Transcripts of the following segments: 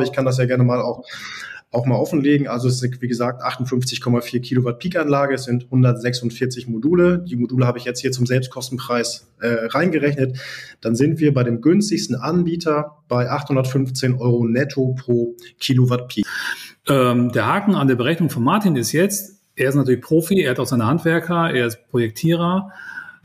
Ich kann das ja gerne mal auch auch mal offenlegen. Also es ist, wie gesagt, 58,4 Kilowatt Peak-Anlage, es sind 146 Module. Die Module habe ich jetzt hier zum Selbstkostenpreis äh, reingerechnet. Dann sind wir bei dem günstigsten Anbieter bei 815 Euro netto pro Kilowatt Peak. Ähm, der Haken an der Berechnung von Martin ist jetzt, er ist natürlich Profi, er hat auch seine Handwerker, er ist Projektierer.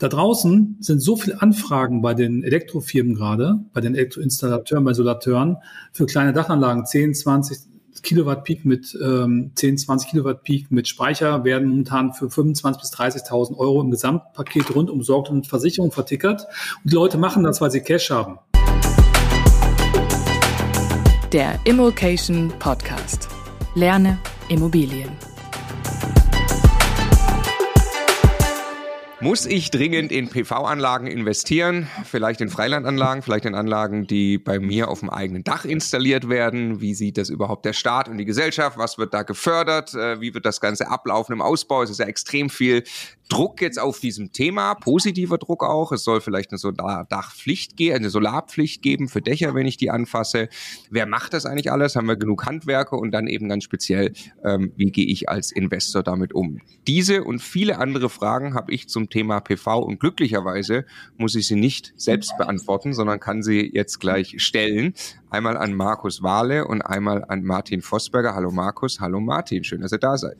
Da draußen sind so viele Anfragen bei den Elektrofirmen gerade, bei den Elektroinstallateuren, bei Solateuren für kleine Dachanlagen, 10, 20, Kilowatt Peak mit ähm, 10, 20 Kilowatt Peak mit Speicher werden momentan für 25.000 bis 30.000 Euro im Gesamtpaket rund umsorgt und Versicherung vertickert. Und die Leute machen das, weil sie Cash haben. Der Immokation Podcast. Lerne Immobilien. Muss ich dringend in PV-Anlagen investieren? Vielleicht in Freilandanlagen, vielleicht in Anlagen, die bei mir auf dem eigenen Dach installiert werden? Wie sieht das überhaupt der Staat und die Gesellschaft? Was wird da gefördert? Äh, wie wird das Ganze ablaufen im Ausbau? Es ist ja extrem viel Druck jetzt auf diesem Thema, positiver Druck auch. Es soll vielleicht eine Solardachpflicht geben, eine Solarpflicht geben für Dächer, wenn ich die anfasse. Wer macht das eigentlich alles? Haben wir genug Handwerker? Und dann eben ganz speziell, ähm, wie gehe ich als Investor damit um? Diese und viele andere Fragen habe ich zum Thema PV und glücklicherweise muss ich sie nicht selbst beantworten, sondern kann sie jetzt gleich stellen. Einmal an Markus Wahle und einmal an Martin Vosberger. Hallo Markus, hallo Martin, schön, dass ihr da seid.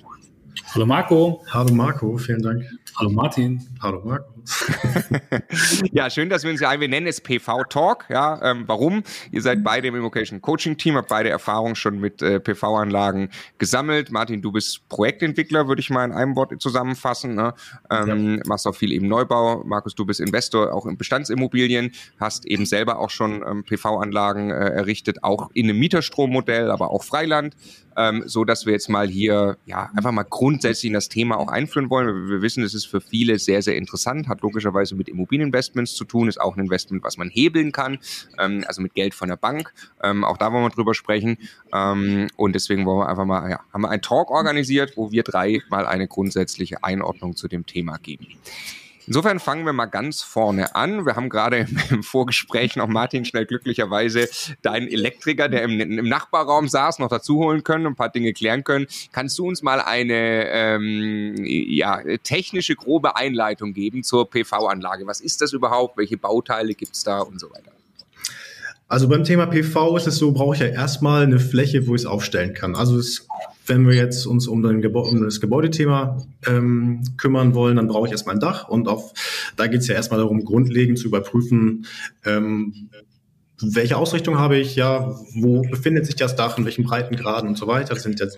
Hallo Marco. Hallo Marco, vielen Dank. Hallo Martin. Hallo Marco. ja, schön, dass wir uns ja ein. Wir nennen es PV Talk. Ja, ähm, warum? Ihr seid beide im Immocation Coaching Team, habt beide Erfahrungen schon mit äh, PV-Anlagen gesammelt. Martin, du bist Projektentwickler, würde ich mal in einem Wort zusammenfassen. Ne? Ähm, ja. Machst auch viel eben Neubau. Markus, du bist Investor auch in Bestandsimmobilien, hast eben selber auch schon ähm, PV-Anlagen äh, errichtet, auch in einem Mieterstrommodell, aber auch Freiland ähm, so dass wir jetzt mal hier ja einfach mal grundsätzlich in das Thema auch einführen wollen. Wir, wissen, es ist für viele sehr, sehr interessant, hat logischerweise mit Immobilieninvestments zu tun, ist auch ein Investment, was man hebeln kann, ähm, also mit Geld von der Bank. Ähm, auch da wollen wir drüber sprechen. Ähm, und deswegen wollen wir einfach mal, ja, haben wir einen Talk organisiert, wo wir drei mal eine grundsätzliche Einordnung zu dem Thema geben. Insofern fangen wir mal ganz vorne an. Wir haben gerade im Vorgespräch noch Martin schnell glücklicherweise deinen Elektriker, der im, im Nachbarraum saß, noch dazu holen können, ein paar Dinge klären können. Kannst du uns mal eine ähm, ja, technische grobe Einleitung geben zur PV-Anlage? Was ist das überhaupt? Welche Bauteile gibt es da und so weiter? Also beim Thema PV ist es so, brauche ich ja erstmal eine Fläche, wo ich es aufstellen kann. Also es wenn wir jetzt uns um, Gebä um das Gebäudethema ähm, kümmern wollen, dann brauche ich erstmal ein Dach. Und auf, da geht es ja erstmal darum, grundlegend zu überprüfen, ähm, welche Ausrichtung habe ich, ja, wo befindet sich das Dach, in welchen Breitengraden und so weiter. Das sind jetzt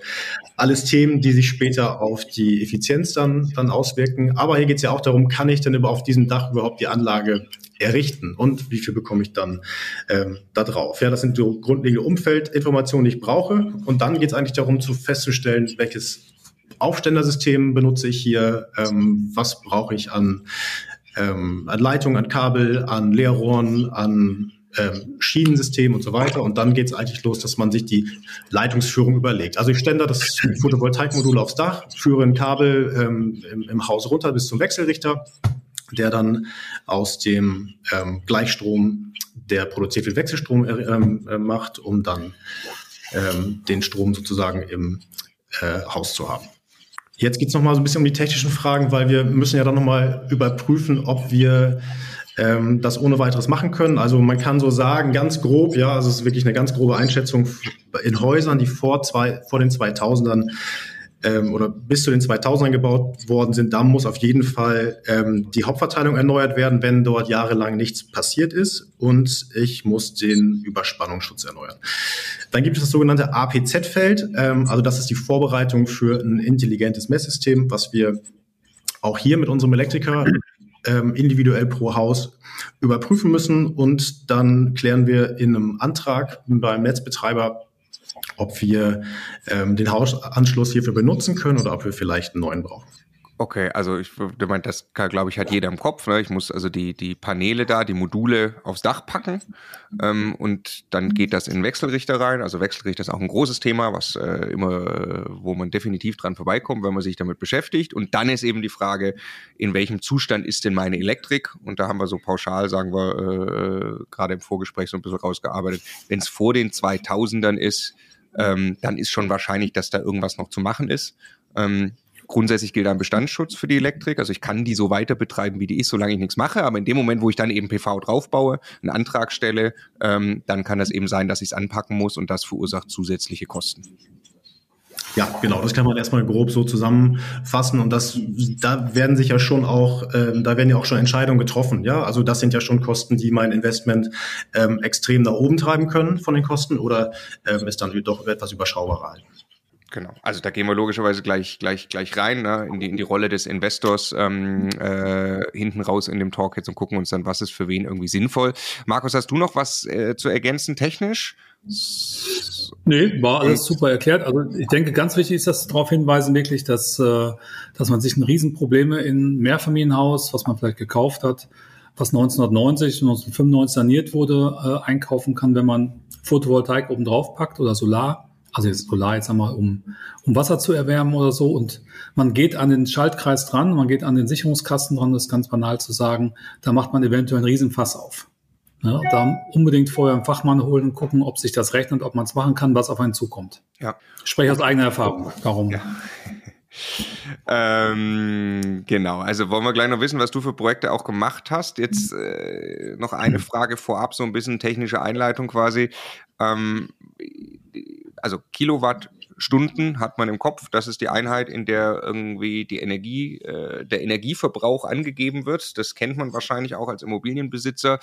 alles Themen, die sich später auf die Effizienz dann, dann auswirken. Aber hier geht es ja auch darum, kann ich denn auf diesem Dach überhaupt die Anlage errichten und wie viel bekomme ich dann ähm, da drauf. Ja, das sind so grundlegende Umfeldinformationen, die ich brauche. Und dann geht es eigentlich darum, zu festzustellen, welches Aufständersystem benutze ich hier, ähm, was brauche ich an, ähm, an Leitungen, an Kabel, an Leerrohren, an ähm, Schienensystem und so weiter. Und dann geht es eigentlich los, dass man sich die Leitungsführung überlegt. Also ich stelle da das Photovoltaikmodul aufs Dach, führe ein Kabel ähm, im, im Haus runter bis zum Wechselrichter der dann aus dem ähm, Gleichstrom, der produziert wird, Wechselstrom äh, ähm, äh, macht, um dann ähm, den Strom sozusagen im äh, Haus zu haben. Jetzt geht es nochmal so ein bisschen um die technischen Fragen, weil wir müssen ja dann nochmal überprüfen, ob wir ähm, das ohne weiteres machen können. Also man kann so sagen, ganz grob, ja, also es ist wirklich eine ganz grobe Einschätzung in Häusern, die vor, zwei, vor den 2000ern ähm, oder bis zu den 2000ern gebaut worden sind, da muss auf jeden Fall ähm, die Hauptverteilung erneuert werden, wenn dort jahrelang nichts passiert ist und ich muss den Überspannungsschutz erneuern. Dann gibt es das sogenannte APZ-Feld, ähm, also das ist die Vorbereitung für ein intelligentes Messsystem, was wir auch hier mit unserem Elektriker ähm, individuell pro Haus überprüfen müssen und dann klären wir in einem Antrag beim Netzbetreiber, ob wir ähm, den Hausanschluss hierfür benutzen können oder ob wir vielleicht einen neuen brauchen. Okay, also ich meine, das glaube ich hat jeder im Kopf. Ne? Ich muss also die die Paneele da, die Module aufs Dach packen ähm, und dann geht das in Wechselrichter rein. Also Wechselrichter ist auch ein großes Thema, was äh, immer, wo man definitiv dran vorbeikommt, wenn man sich damit beschäftigt. Und dann ist eben die Frage, in welchem Zustand ist denn meine Elektrik? Und da haben wir so pauschal, sagen wir, äh, gerade im Vorgespräch so ein bisschen rausgearbeitet. Wenn es vor den 2000ern ist, ähm, dann ist schon wahrscheinlich, dass da irgendwas noch zu machen ist. Ähm, Grundsätzlich gilt ein Bestandsschutz für die Elektrik. Also ich kann die so weiter betreiben, wie die ist, solange ich nichts mache. Aber in dem Moment, wo ich dann eben PV draufbaue, einen Antrag stelle, ähm, dann kann das eben sein, dass ich es anpacken muss und das verursacht zusätzliche Kosten. Ja, genau, das kann man erstmal grob so zusammenfassen und das, da werden sich ja schon auch, ähm, da werden ja auch schon Entscheidungen getroffen, ja, also das sind ja schon Kosten, die mein Investment ähm, extrem nach oben treiben können von den Kosten oder ähm, ist dann doch etwas überschaubarer halten. Genau. Also da gehen wir logischerweise gleich, gleich, gleich rein ne, in, die, in die Rolle des Investors ähm, äh, hinten raus in dem Talk jetzt und gucken uns dann, was ist für wen irgendwie sinnvoll. Markus, hast du noch was äh, zu ergänzen technisch? Nee, war alles super erklärt. Also ich denke, ganz wichtig ist das darauf hinweisen, wirklich, dass, äh, dass man sich ein Riesenprobleme in Mehrfamilienhaus, was man vielleicht gekauft hat, was 1990 und 1995 saniert wurde, äh, einkaufen kann, wenn man Photovoltaik oben drauf packt oder Solar also jetzt Solar jetzt einmal, um, um Wasser zu erwärmen oder so. Und man geht an den Schaltkreis dran, man geht an den Sicherungskasten dran, das ist ganz banal zu sagen, da macht man eventuell einen Riesenfass auf. Ja, da unbedingt vorher einen Fachmann holen und gucken, ob sich das rechnet, ob man es machen kann, was auf einen zukommt. Ja. Ich spreche aus eigener Erfahrung. Darum. Ja. ähm, genau, also wollen wir gleich noch wissen, was du für Projekte auch gemacht hast. Jetzt äh, noch eine Frage vorab, so ein bisschen technische Einleitung quasi. Ähm, also Kilowattstunden hat man im Kopf. Das ist die Einheit, in der irgendwie die Energie, äh, der Energieverbrauch angegeben wird. Das kennt man wahrscheinlich auch als Immobilienbesitzer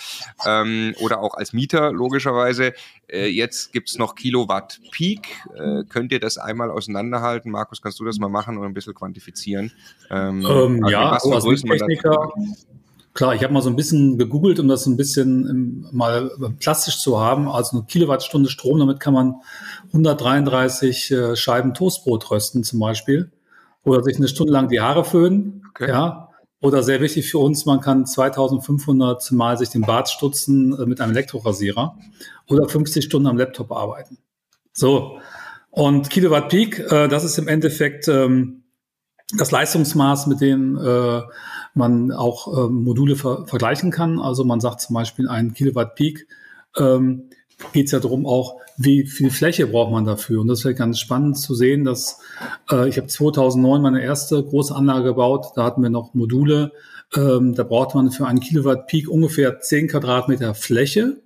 ähm, oder auch als Mieter logischerweise. Äh, jetzt gibt's noch Kilowatt Peak. Äh, könnt ihr das einmal auseinanderhalten? Markus, kannst du das mal machen und ein bisschen quantifizieren? Ähm, ähm, ja, also als Techniker Klar, ich habe mal so ein bisschen gegoogelt, um das ein bisschen ähm, mal plastisch zu haben. Also eine Kilowattstunde Strom, damit kann man 133 äh, Scheiben Toastbrot rösten zum Beispiel. Oder sich eine Stunde lang die Haare föhnen. Okay. Ja. Oder sehr wichtig für uns, man kann 2500 Mal sich den Bart stutzen äh, mit einem Elektrorasierer. Oder 50 Stunden am Laptop arbeiten. So. Und Kilowatt Peak, äh, das ist im Endeffekt ähm, das Leistungsmaß, mit dem äh, man auch ähm, Module ver vergleichen kann. Also man sagt zum Beispiel ein Kilowatt Peak. Ähm, geht es ja darum auch, wie viel Fläche braucht man dafür. Und das wäre ganz spannend zu sehen, dass äh, ich habe 2009 meine erste große Anlage gebaut. Da hatten wir noch Module. Ähm, da braucht man für einen Kilowatt Peak ungefähr 10 Quadratmeter Fläche.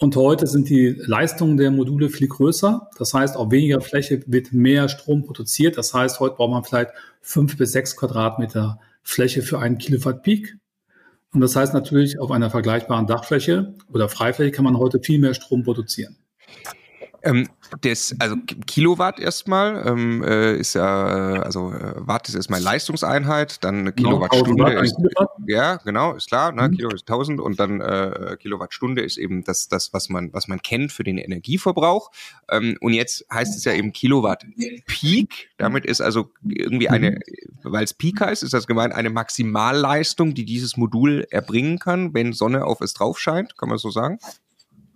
Und heute sind die Leistungen der Module viel größer. Das heißt, auf weniger Fläche wird mehr Strom produziert. Das heißt, heute braucht man vielleicht fünf bis sechs Quadratmeter Fläche für einen Kilowatt Peak. Und das heißt natürlich, auf einer vergleichbaren Dachfläche oder Freifläche kann man heute viel mehr Strom produzieren. Ähm, das, also Kilowatt erstmal ähm, äh, ist ja, äh, also äh, Watt ist erstmal Leistungseinheit, dann eine genau, Kilowattstunde ist, Kilowatt. ja genau, ist klar, ne, mhm. Kilo ist 1000 und dann äh, Kilowattstunde ist eben das, das was man, was man kennt für den Energieverbrauch. Ähm, und jetzt heißt es ja eben Kilowatt Peak. Damit ist also irgendwie eine, mhm. weil es Peak heißt, ist das gemeint eine Maximalleistung, die dieses Modul erbringen kann, wenn Sonne auf es drauf scheint, kann man so sagen?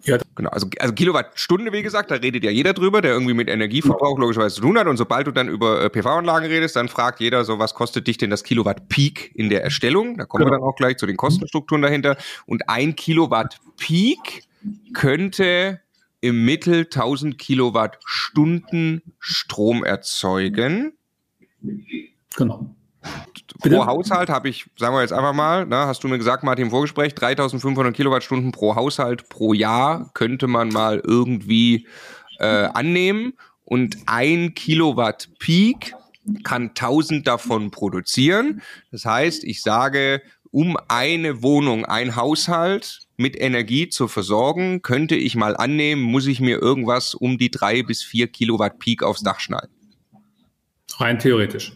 Ja. Genau, also, also Kilowattstunde, wie gesagt, da redet ja jeder drüber, der irgendwie mit Energieverbrauch logischerweise zu tun hat. Und sobald du dann über äh, PV-Anlagen redest, dann fragt jeder so, was kostet dich denn das Kilowatt Peak in der Erstellung? Da kommen genau. wir dann auch gleich zu den Kostenstrukturen dahinter. Und ein Kilowatt Peak könnte im Mittel 1000 Kilowattstunden Strom erzeugen. Genau. Bitte? Pro Haushalt habe ich, sagen wir jetzt einfach mal, na, hast du mir gesagt, Martin, im Vorgespräch, 3500 Kilowattstunden pro Haushalt pro Jahr könnte man mal irgendwie äh, annehmen. Und ein Kilowatt Peak kann 1000 davon produzieren. Das heißt, ich sage, um eine Wohnung, ein Haushalt mit Energie zu versorgen, könnte ich mal annehmen, muss ich mir irgendwas um die drei bis vier Kilowatt Peak aufs Dach schneiden. Rein theoretisch.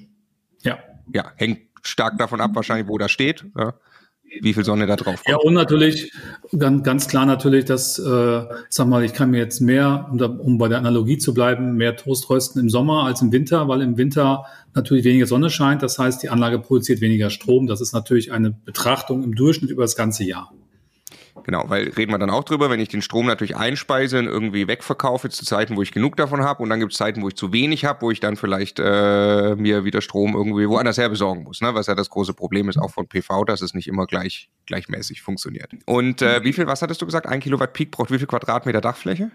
Ja. Hängt stark davon ab, wahrscheinlich, wo das steht. Ja. wie viel Sonne da drauf kommt. Ja, und natürlich, ganz, ganz klar natürlich, dass, äh, sag mal, ich kann mir jetzt mehr, um, um bei der Analogie zu bleiben, mehr Toast rösten im Sommer als im Winter, weil im Winter natürlich weniger Sonne scheint. Das heißt, die Anlage produziert weniger Strom. Das ist natürlich eine Betrachtung im Durchschnitt über das ganze Jahr. Genau, weil reden wir dann auch drüber, wenn ich den Strom natürlich einspeise und irgendwie wegverkaufe zu Zeiten, wo ich genug davon habe und dann gibt es Zeiten, wo ich zu wenig habe, wo ich dann vielleicht äh, mir wieder Strom irgendwie woanders her besorgen muss, ne? was ja das große Problem ist auch von PV, dass es nicht immer gleich gleichmäßig funktioniert. Und äh, wie viel, was hattest du gesagt, ein Kilowatt Peak braucht wie viel Quadratmeter Dachfläche?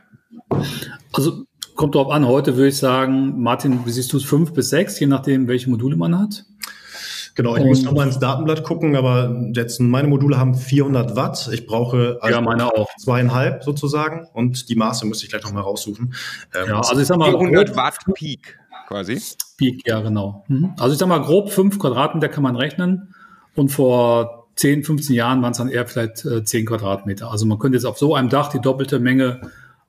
Also kommt drauf an, heute würde ich sagen, Martin, wie siehst du es, fünf bis sechs, je nachdem, welche Module man hat? Genau, ich und, muss nochmal ins Datenblatt gucken, aber jetzt meine Module haben 400 Watt. Ich brauche also ja, meine auch. zweieinhalb sozusagen und die Maße müsste ich gleich nochmal raussuchen. Ähm, ja, also ich sag mal 400 Watt Peak quasi. Peak, ja genau. Mhm. Also ich sag mal grob fünf Quadratmeter kann man rechnen und vor 10, 15 Jahren waren es dann eher vielleicht äh, 10 Quadratmeter. Also man könnte jetzt auf so einem Dach die doppelte Menge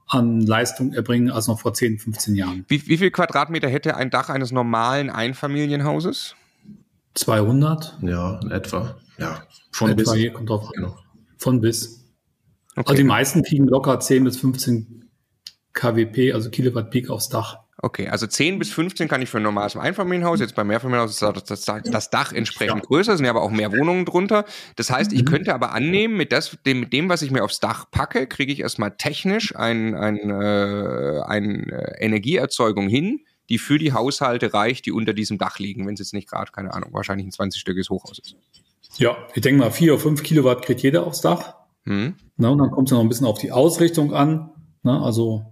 an Leistung erbringen als noch vor 10, 15 Jahren. Wie, wie viel Quadratmeter hätte ein Dach eines normalen Einfamilienhauses? 200? Ja, etwa. Ja, von etwa bis. Hier kommt drauf an. Genau. Von bis. Okay. Also die meisten kriegen locker 10 bis 15 kWp, also Kilowatt Peak aufs Dach. Okay, also 10 bis 15 kann ich für ein normales Einfamilienhaus, jetzt beim Mehrfamilienhaus ist das, das, das Dach entsprechend ja. größer, sind ja aber auch mehr Wohnungen drunter. Das heißt, ich mhm. könnte aber annehmen, mit, das, dem, mit dem, was ich mir aufs Dach packe, kriege ich erstmal technisch ein, ein, äh, eine äh, Energieerzeugung hin, die für die Haushalte reicht, die unter diesem Dach liegen, wenn es jetzt nicht gerade, keine Ahnung, wahrscheinlich ein 20-stöckiges Hochhaus ist. Ja, ich denke mal, vier oder fünf Kilowatt kriegt jeder aufs Dach. Hm. Na, und dann kommt es noch ein bisschen auf die Ausrichtung an. Na, also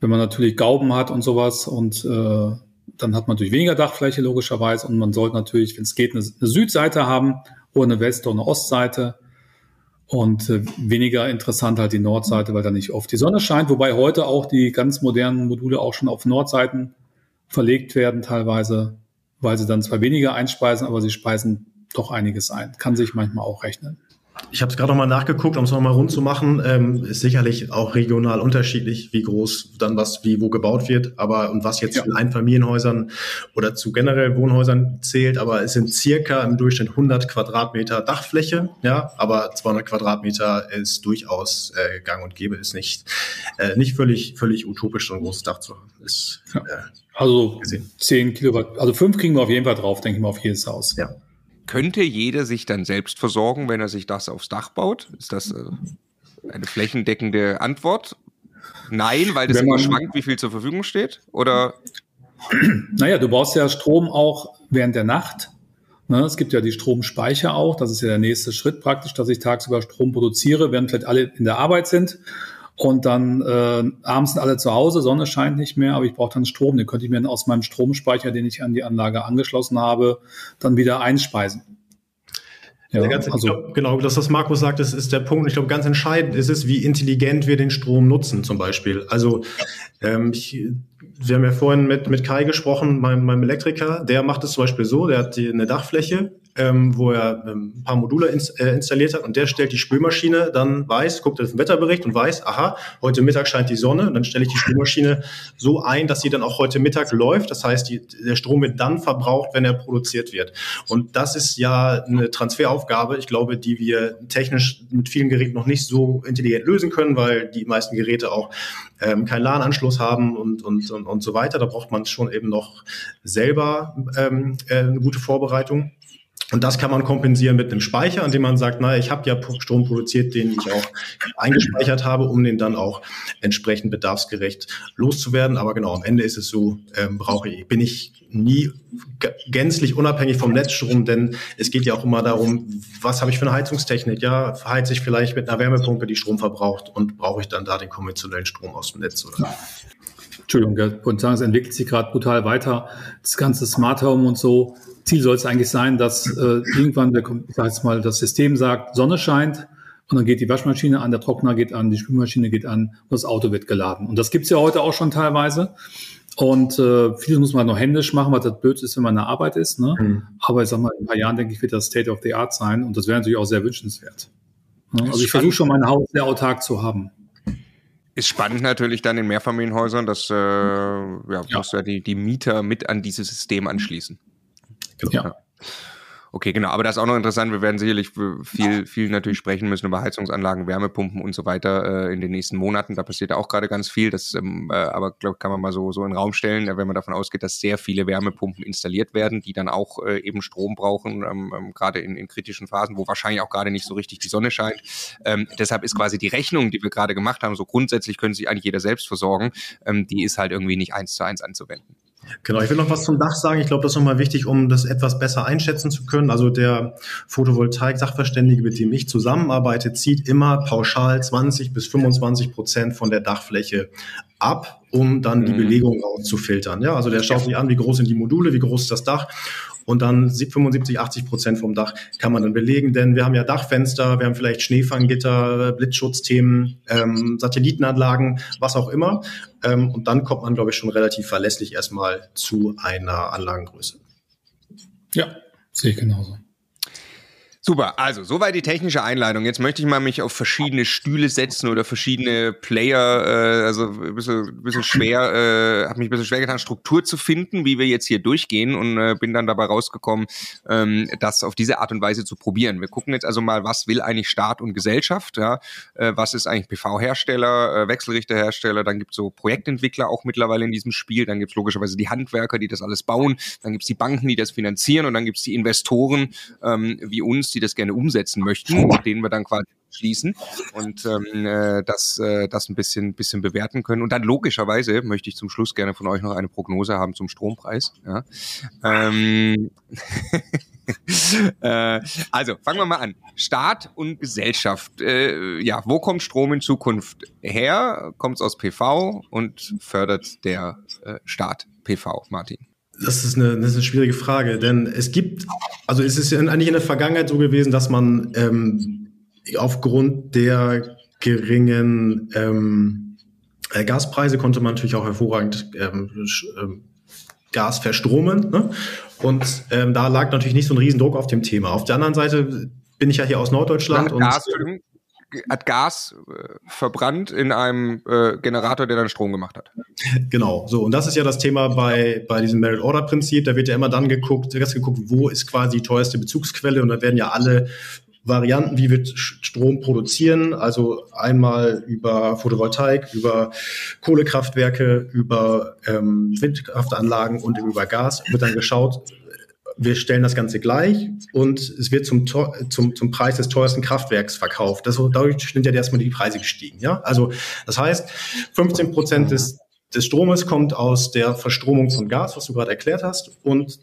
wenn man natürlich Gauben hat und sowas und äh, dann hat man natürlich weniger Dachfläche logischerweise und man sollte natürlich, wenn es geht, eine, eine, Südseite haben oder eine West- oder eine Ostseite und äh, weniger interessant halt die Nordseite, weil da nicht oft die Sonne scheint, wobei heute auch die ganz modernen Module auch schon auf Nordseiten verlegt werden teilweise, weil sie dann zwar weniger einspeisen, aber sie speisen doch einiges ein. Kann sich manchmal auch rechnen. Ich habe es gerade nochmal nachgeguckt, um es nochmal rund zu machen. Ähm, ist sicherlich auch regional unterschiedlich, wie groß dann was wie wo gebaut wird. Aber und was jetzt ja. zu Einfamilienhäusern oder zu generell Wohnhäusern zählt, aber es sind circa im Durchschnitt 100 Quadratmeter Dachfläche. Ja, aber 200 Quadratmeter ist durchaus äh, Gang und Gäbe, ist nicht äh, nicht völlig völlig utopisch so ein großes Dach zu haben. Ist, ja. äh, also gesehen. 10 Kilowatt, also 5 kriegen wir auf jeden Fall drauf, denke ich mal, auf jedes Haus. Ja. Könnte jeder sich dann selbst versorgen, wenn er sich das aufs Dach baut? Ist das äh, eine flächendeckende Antwort? Nein, weil das immer schwankt, wie viel zur Verfügung steht? Oder? Naja, du brauchst ja Strom auch während der Nacht. Ne, es gibt ja die Stromspeicher auch. Das ist ja der nächste Schritt praktisch, dass ich tagsüber Strom produziere, während vielleicht alle in der Arbeit sind. Und dann äh, abends sind alle zu Hause, Sonne scheint nicht mehr, aber ich brauche dann Strom. Den könnte ich mir dann aus meinem Stromspeicher, den ich an die Anlage angeschlossen habe, dann wieder einspeisen. Ja, ganz, also, glaub, genau, das, was Markus sagt, das ist der Punkt. Ich glaube, ganz entscheidend ist es, wie intelligent wir den Strom nutzen, zum Beispiel. Also ähm, ich, wir haben ja vorhin mit, mit Kai gesprochen, meinem, meinem Elektriker, der macht es zum Beispiel so, der hat die, eine Dachfläche ähm, wo er ähm, ein paar Module ins, äh, installiert hat und der stellt die Spülmaschine dann weiß, guckt auf den Wetterbericht und weiß, aha, heute Mittag scheint die Sonne und dann stelle ich die Spülmaschine so ein, dass sie dann auch heute Mittag läuft. Das heißt, die, der Strom wird dann verbraucht, wenn er produziert wird. Und das ist ja eine Transferaufgabe, ich glaube, die wir technisch mit vielen Geräten noch nicht so intelligent lösen können, weil die meisten Geräte auch ähm, keinen LAN-Anschluss haben und, und, und, und so weiter. Da braucht man schon eben noch selber ähm, äh, eine gute Vorbereitung. Und das kann man kompensieren mit einem Speicher, an dem man sagt, naja, ich habe ja Strom produziert, den ich auch eingespeichert habe, um den dann auch entsprechend bedarfsgerecht loszuwerden. Aber genau, am Ende ist es so, ähm, brauche ich, bin ich nie gänzlich unabhängig vom Netzstrom, denn es geht ja auch immer darum, was habe ich für eine Heizungstechnik? Ja, heize ich vielleicht mit einer Wärmepumpe, die Strom verbraucht und brauche ich dann da den konventionellen Strom aus dem Netz oder? Entschuldigung, wollte sagen, es entwickelt sich gerade brutal weiter. Das ganze Smart Home und so Ziel soll es eigentlich sein, dass äh, irgendwann der, ich sag jetzt mal, das System sagt, Sonne scheint und dann geht die Waschmaschine an, der Trockner geht an, die Spülmaschine geht an und das Auto wird geladen. Und das gibt's ja heute auch schon teilweise. Und äh, vieles muss man noch händisch machen, was das blöd ist, wenn man in der Arbeit ist. Ne? Mhm. Aber ich sag mal, in ein paar Jahren, denke ich, wird das State of the Art sein und das wäre natürlich auch sehr wünschenswert. Ne? Also ich versuche schon mein Haus sehr autark zu haben. Ist spannend natürlich dann in Mehrfamilienhäusern, dass äh, ja, ja. Ja die, die Mieter mit an dieses System anschließen. Genau. Ja. Okay, genau. Aber das ist auch noch interessant. Wir werden sicherlich viel, viel natürlich sprechen müssen über Heizungsanlagen, Wärmepumpen und so weiter äh, in den nächsten Monaten. Da passiert auch gerade ganz viel. Das, ähm, äh, aber glaube kann man mal so so in den Raum stellen, wenn man davon ausgeht, dass sehr viele Wärmepumpen installiert werden, die dann auch äh, eben Strom brauchen, ähm, ähm, gerade in, in kritischen Phasen, wo wahrscheinlich auch gerade nicht so richtig die Sonne scheint. Ähm, deshalb ist quasi die Rechnung, die wir gerade gemacht haben, so grundsätzlich können sich eigentlich jeder selbst versorgen. Ähm, die ist halt irgendwie nicht eins zu eins anzuwenden. Genau, ich will noch was zum Dach sagen. Ich glaube, das ist nochmal wichtig, um das etwas besser einschätzen zu können. Also der Photovoltaik-Sachverständige, mit dem ich zusammenarbeite, zieht immer pauschal 20 bis 25 Prozent von der Dachfläche ab, um dann die mhm. Belegung rauszufiltern. Ja, also der schaut sich an, wie groß sind die Module, wie groß ist das Dach und dann 75, 80 Prozent vom Dach kann man dann belegen, denn wir haben ja Dachfenster, wir haben vielleicht Schneefanggitter, Blitzschutzthemen, ähm, Satellitenanlagen, was auch immer. Ähm, und dann kommt man, glaube ich, schon relativ verlässlich erstmal zu einer Anlagengröße. Ja, sehe ich genauso. Super, also soweit die technische Einleitung. Jetzt möchte ich mal mich auf verschiedene Stühle setzen oder verschiedene Player, äh, also ein bisschen, bisschen schwer, äh, habe mich ein bisschen schwer getan, Struktur zu finden, wie wir jetzt hier durchgehen und äh, bin dann dabei rausgekommen, ähm, das auf diese Art und Weise zu probieren. Wir gucken jetzt also mal, was will eigentlich Staat und Gesellschaft, ja, äh, was ist eigentlich PV-Hersteller, äh, Wechselrichterhersteller, dann gibt's so Projektentwickler auch mittlerweile in diesem Spiel, dann gibt's logischerweise die Handwerker, die das alles bauen, dann gibt's die Banken, die das finanzieren. Und dann gibt's die Investoren ähm, wie uns, die das gerne umsetzen möchten, mit denen wir dann quasi schließen und ähm, äh, das, äh, das ein bisschen, bisschen bewerten können. Und dann logischerweise möchte ich zum Schluss gerne von euch noch eine Prognose haben zum Strompreis. Ja. Ähm, äh, also, fangen wir mal an. Staat und Gesellschaft. Äh, ja, wo kommt Strom in Zukunft her? Kommt es aus PV und fördert der äh, Staat PV, Martin? Das ist, eine, das ist eine schwierige Frage, denn es gibt, also es ist eigentlich in der Vergangenheit so gewesen, dass man ähm, aufgrund der geringen ähm, äh, Gaspreise konnte man natürlich auch hervorragend ähm, ähm, Gas verstromen. Ne? Und ähm, da lag natürlich nicht so ein Riesendruck auf dem Thema. Auf der anderen Seite bin ich ja hier aus Norddeutschland. und Gas, hat Gas äh, verbrannt in einem äh, Generator, der dann Strom gemacht hat. Genau, so. Und das ist ja das Thema bei, bei diesem Merit-Order-Prinzip. Da wird ja immer dann geguckt, erst geguckt, wo ist quasi die teuerste Bezugsquelle und da werden ja alle Varianten, wie wir Strom produzieren, also einmal über Photovoltaik, über Kohlekraftwerke, über ähm, Windkraftanlagen und über Gas, wird dann geschaut, wir stellen das Ganze gleich und es wird zum, zum, zum Preis des teuersten Kraftwerks verkauft. Das, dadurch sind ja erstmal die Preise gestiegen. Ja? Also das heißt, 15 Prozent des, des Stromes kommt aus der Verstromung von Gas, was du gerade erklärt hast. Und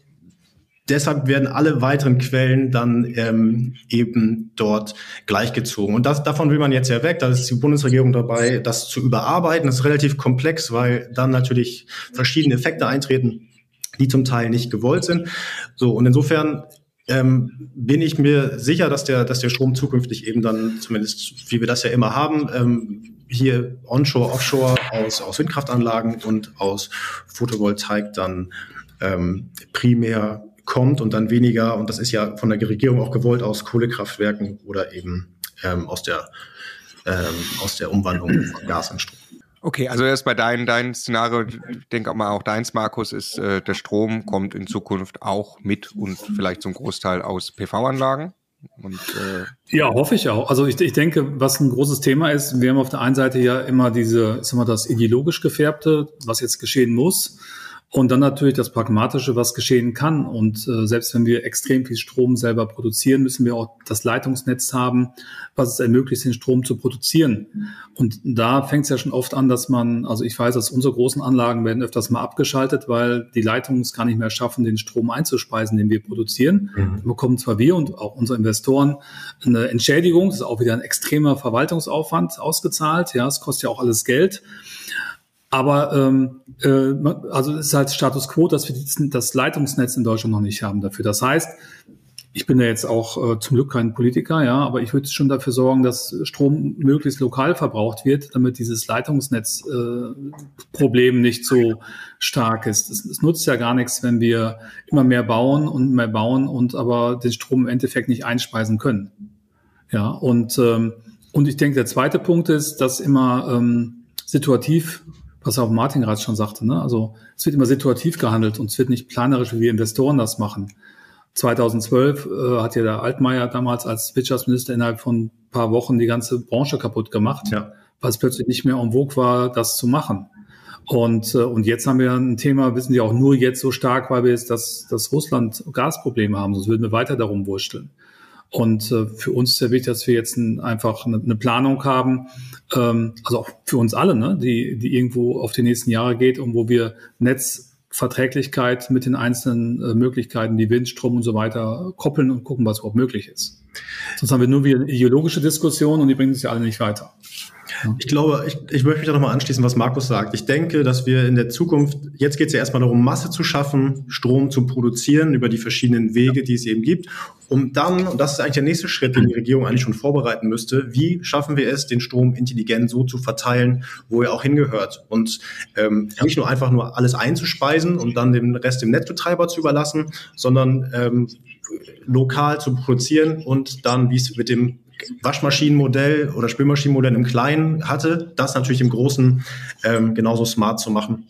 deshalb werden alle weiteren Quellen dann ähm, eben dort gleichgezogen. Und das, davon will man jetzt ja weg. Da ist die Bundesregierung dabei, das zu überarbeiten. Das ist relativ komplex, weil dann natürlich verschiedene Effekte eintreten die zum Teil nicht gewollt sind. So, und insofern ähm, bin ich mir sicher, dass der, dass der Strom zukünftig eben dann, zumindest wie wir das ja immer haben, ähm, hier onshore, offshore aus, aus Windkraftanlagen und aus Photovoltaik dann ähm, primär kommt und dann weniger, und das ist ja von der Regierung auch gewollt, aus Kohlekraftwerken oder eben ähm, aus, der, ähm, aus der Umwandlung von Gas in Strom. Okay, also erst bei deinem dein Szenario, ich denke mal auch deins, Markus, ist, äh, der Strom kommt in Zukunft auch mit und vielleicht zum Großteil aus PV-Anlagen. Und, äh ja, hoffe ich auch. Also ich, ich denke, was ein großes Thema ist, wir haben auf der einen Seite ja immer diese, ist immer das ideologisch gefärbte, was jetzt geschehen muss. Und dann natürlich das Pragmatische, was geschehen kann. Und äh, selbst wenn wir extrem viel Strom selber produzieren, müssen wir auch das Leitungsnetz haben, was es ermöglicht, den Strom zu produzieren. Und da fängt es ja schon oft an, dass man, also ich weiß, dass unsere großen Anlagen werden öfters mal abgeschaltet, weil die Leitungen es gar nicht mehr schaffen, den Strom einzuspeisen, den wir produzieren. Mhm. Da bekommen zwar wir und auch unsere Investoren eine Entschädigung, das ist auch wieder ein extremer Verwaltungsaufwand ausgezahlt. Ja, es kostet ja auch alles Geld. Aber ähm, äh, also es ist halt Status quo, dass wir das Leitungsnetz in Deutschland noch nicht haben dafür. Das heißt, ich bin ja jetzt auch äh, zum Glück kein Politiker, ja, aber ich würde schon dafür sorgen, dass Strom möglichst lokal verbraucht wird, damit dieses Leitungsnetzproblem äh, nicht so stark ist. Es, es nutzt ja gar nichts, wenn wir immer mehr bauen und mehr bauen und aber den Strom im Endeffekt nicht einspeisen können. Ja, und, ähm, und ich denke, der zweite Punkt ist, dass immer ähm, situativ was auch Martin gerade schon sagte. Ne? Also es wird immer situativ gehandelt und es wird nicht planerisch, wie wir Investoren das machen. 2012 äh, hat ja der Altmaier damals als Wirtschaftsminister innerhalb von ein paar Wochen die ganze Branche kaputt gemacht, ja. weil es plötzlich nicht mehr en vogue war, das zu machen. Und, äh, und jetzt haben wir ein Thema, wissen Sie auch nur jetzt so stark, weil wir jetzt das, das Russland Gasprobleme haben, sonst würden wir weiter darum wursteln. Und äh, für uns ist ja wichtig, dass wir jetzt ein, einfach eine, eine Planung haben, ähm, also auch für uns alle, ne, die, die irgendwo auf die nächsten Jahre geht und wo wir Netzverträglichkeit mit den einzelnen äh, Möglichkeiten, die Wind, Strom und so weiter koppeln und gucken, was überhaupt möglich ist. Sonst haben wir nur wieder eine ideologische Diskussion und die bringen uns ja alle nicht weiter. Ich glaube, ich, ich möchte mich da nochmal anschließen, was Markus sagt. Ich denke, dass wir in der Zukunft, jetzt geht es ja erstmal darum, Masse zu schaffen, Strom zu produzieren über die verschiedenen Wege, die es eben gibt, um dann, und das ist eigentlich der nächste Schritt, den die Regierung eigentlich schon vorbereiten müsste, wie schaffen wir es, den Strom intelligent so zu verteilen, wo er auch hingehört. Und ähm, nicht nur einfach nur alles einzuspeisen und dann den Rest dem Netzbetreiber zu überlassen, sondern ähm, lokal zu produzieren und dann, wie es mit dem Waschmaschinenmodell oder Spülmaschinenmodell im Kleinen hatte, das natürlich im Großen ähm, genauso smart zu machen,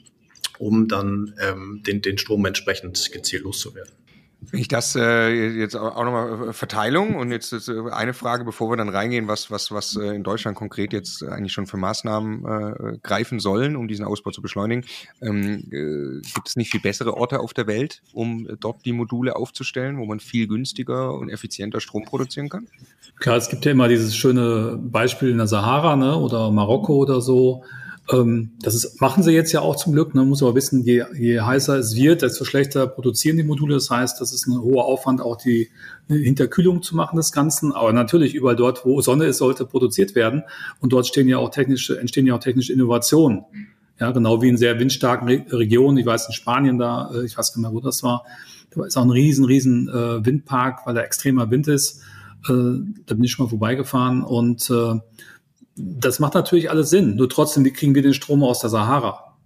um dann ähm, den, den Strom entsprechend gezielt loszuwerden. Wenn ich das äh, jetzt auch nochmal äh, Verteilung und jetzt ist, äh, eine Frage, bevor wir dann reingehen, was, was, was äh, in Deutschland konkret jetzt eigentlich schon für Maßnahmen äh, greifen sollen, um diesen Ausbau zu beschleunigen. Ähm, äh, gibt es nicht viel bessere Orte auf der Welt, um dort die Module aufzustellen, wo man viel günstiger und effizienter Strom produzieren kann? Klar, es gibt ja immer dieses schöne Beispiel in der Sahara ne, oder Marokko oder so das ist, machen sie jetzt ja auch zum Glück. Man ne? muss aber wissen, je, je heißer es wird, desto schlechter produzieren die Module. Das heißt, das ist ein hoher Aufwand, auch die Hinterkühlung zu machen des Ganzen. Aber natürlich überall dort, wo Sonne ist, sollte produziert werden. Und dort stehen ja auch technische, entstehen ja auch technische Innovationen. Ja, genau wie in sehr windstarken Re Regionen. Ich weiß in Spanien da, äh, ich weiß nicht mehr, wo das war. Da ist auch ein riesen, riesen äh, Windpark, weil da extremer Wind ist. Äh, da bin ich schon mal vorbeigefahren und äh, das macht natürlich alles Sinn. Nur trotzdem wie kriegen wir den Strom aus der Sahara.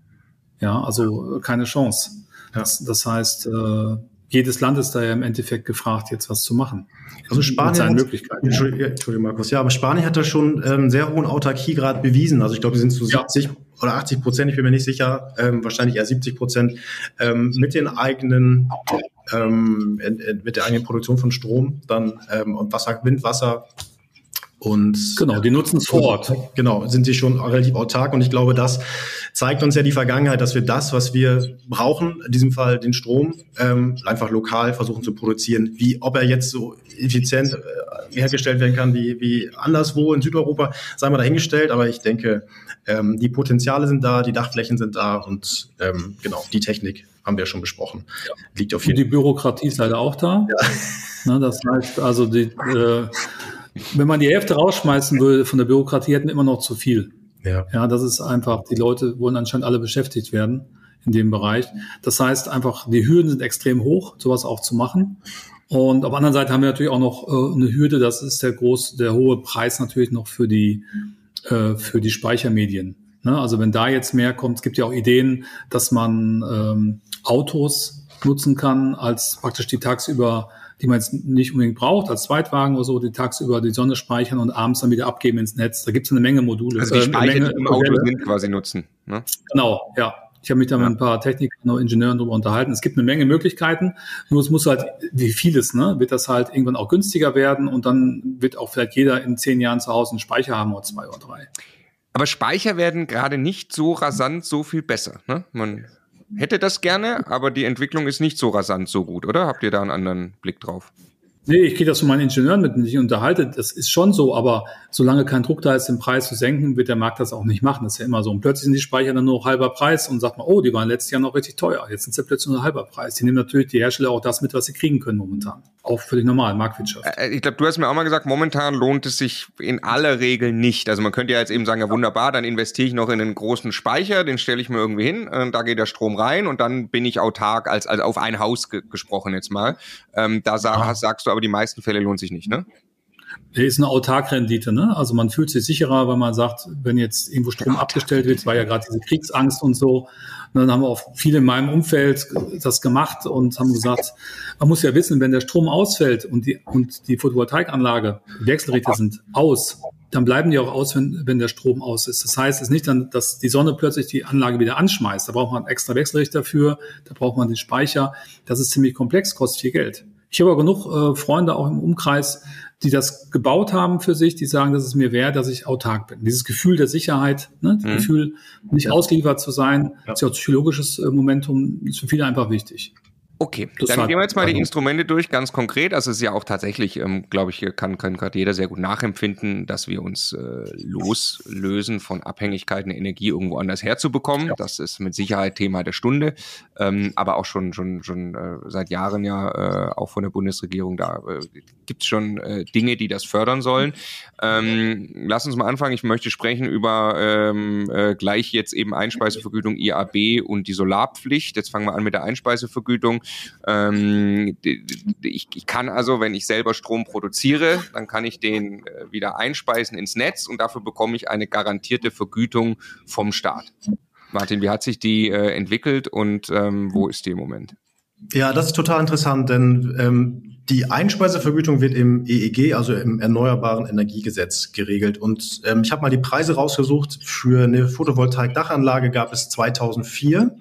Ja, also keine Chance. Das, das heißt, äh, jedes Land ist da ja im Endeffekt gefragt, jetzt was zu machen. Also Spanien hat, Möglichkeiten. Entschuldigung, Entschuldigung, Markus. Ja, aber Spanien hat da schon ähm, sehr hohen Autarkiegrad bewiesen. Also ich glaube, die sind zu ja. 70 oder 80 Prozent, ich bin mir nicht sicher, ähm, wahrscheinlich eher 70 Prozent, ähm, mit den eigenen, ähm, mit der eigenen Produktion von Strom dann ähm, und Wasser, Wind, Wasser, und genau, die nutzen es vor Ort. Genau, sind sie schon relativ autark. Und ich glaube, das zeigt uns ja die Vergangenheit, dass wir das, was wir brauchen, in diesem Fall den Strom, ähm, einfach lokal versuchen zu produzieren. Wie ob er jetzt so effizient äh, hergestellt werden kann wie, wie anderswo in Südeuropa, sei mal dahingestellt. Aber ich denke, ähm, die Potenziale sind da, die Dachflächen sind da und ähm, genau, die Technik haben wir schon besprochen. Ja. Liegt auf jeden Und die Bürokratie ist leider auch da. Ja. Na, das heißt also, die äh, wenn man die Hälfte rausschmeißen würde von der Bürokratie, hätten immer noch zu viel. Ja. ja, das ist einfach, die Leute wollen anscheinend alle beschäftigt werden in dem Bereich. Das heißt einfach, die Hürden sind extrem hoch, sowas auch zu machen. Und auf der anderen Seite haben wir natürlich auch noch äh, eine Hürde, das ist der groß, der hohe Preis natürlich noch für die, äh, für die Speichermedien. Ne? Also wenn da jetzt mehr kommt, es gibt ja auch Ideen, dass man ähm, Autos nutzen kann, als praktisch die tagsüber die man jetzt nicht unbedingt braucht, als Zweitwagen oder so, die tagsüber die Sonne speichern und abends dann wieder abgeben ins Netz. Da gibt es eine Menge Module. Also die Speicher, äh, im Auto sind quasi nutzen. Ne? Genau, ja. Ich habe mich da ja. mit ein paar Technikern und Ingenieuren darüber unterhalten. Es gibt eine Menge Möglichkeiten, nur es muss halt, wie vieles, ne, wird das halt irgendwann auch günstiger werden und dann wird auch vielleicht jeder in zehn Jahren zu Hause einen Speicher haben oder zwei oder drei. Aber Speicher werden gerade nicht so rasant so viel besser. Ne? Man hätte das gerne, aber die Entwicklung ist nicht so rasant so gut, oder? Habt ihr da einen anderen Blick drauf? Nee, ich gehe das von meinen Ingenieuren mit, ich unterhalte. Das ist schon so, aber solange kein Druck da ist, den Preis zu senken, wird der Markt das auch nicht machen. Das ist ja immer so. Und plötzlich sind die Speicher dann nur noch halber Preis und sagt man, oh, die waren letztes Jahr noch richtig teuer. Jetzt sind sie plötzlich nur halber Preis. Die nehmen natürlich die Hersteller auch das mit, was sie kriegen können momentan. Auch völlig normal, Marktwirtschaft. Äh, ich glaube, du hast mir auch mal gesagt, momentan lohnt es sich in aller Regel nicht. Also man könnte ja jetzt eben sagen, ja wunderbar, dann investiere ich noch in einen großen Speicher, den stelle ich mir irgendwie hin, äh, da geht der Strom rein und dann bin ich autark, als, als auf ein Haus ge gesprochen jetzt mal. Ähm, da sag, sagst du aber, die meisten Fälle lohnt sich nicht, ne? ist eine Autarkrendite, ne? Also man fühlt sich sicherer, weil man sagt, wenn jetzt irgendwo Strom abgestellt wird, war ja gerade diese Kriegsangst und so. Und dann haben wir auch viele in meinem Umfeld das gemacht und haben gesagt, man muss ja wissen, wenn der Strom ausfällt und die, und die Photovoltaikanlage, die Wechselrichter sind aus, dann bleiben die auch aus, wenn, wenn der Strom aus ist. Das heißt, es ist nicht dann, dass die Sonne plötzlich die Anlage wieder anschmeißt. Da braucht man extra Wechselrichter für, da braucht man den Speicher. Das ist ziemlich komplex, kostet viel Geld. Ich habe aber genug äh, Freunde auch im Umkreis, die das gebaut haben für sich, die sagen, das ist mir wert, dass ich autark bin. Dieses Gefühl der Sicherheit, ne? das mhm. Gefühl, nicht ausgeliefert zu sein, ja. ist ja auch psychologisches äh, Momentum, ist für viele einfach wichtig. Okay, das dann gehen wir jetzt mal die Instrumente durch, ganz konkret. Also es ist ja auch tatsächlich, ähm, glaube ich, kann, kann gerade jeder sehr gut nachempfinden, dass wir uns äh, loslösen von Abhängigkeiten, Energie irgendwo anders herzubekommen. Ja. Das ist mit Sicherheit Thema der Stunde, ähm, aber auch schon schon schon äh, seit Jahren ja äh, auch von der Bundesregierung. Da äh, gibt es schon äh, Dinge, die das fördern sollen. Ähm, lass uns mal anfangen. Ich möchte sprechen über ähm, äh, gleich jetzt eben Einspeisevergütung IAB und die Solarpflicht. Jetzt fangen wir an mit der Einspeisevergütung. Ähm, ich, ich, kann also, wenn ich selber Strom produziere, dann kann ich den äh, wieder einspeisen ins Netz und dafür bekomme ich eine garantierte Vergütung vom Staat. Martin, wie hat sich die äh, entwickelt und ähm, wo ist die im Moment? Ja, das ist total interessant, denn ähm, die Einspeisevergütung wird im EEG, also im Erneuerbaren Energiegesetz, geregelt. Und ähm, ich habe mal die Preise rausgesucht. Für eine Photovoltaik-Dachanlage gab es 2004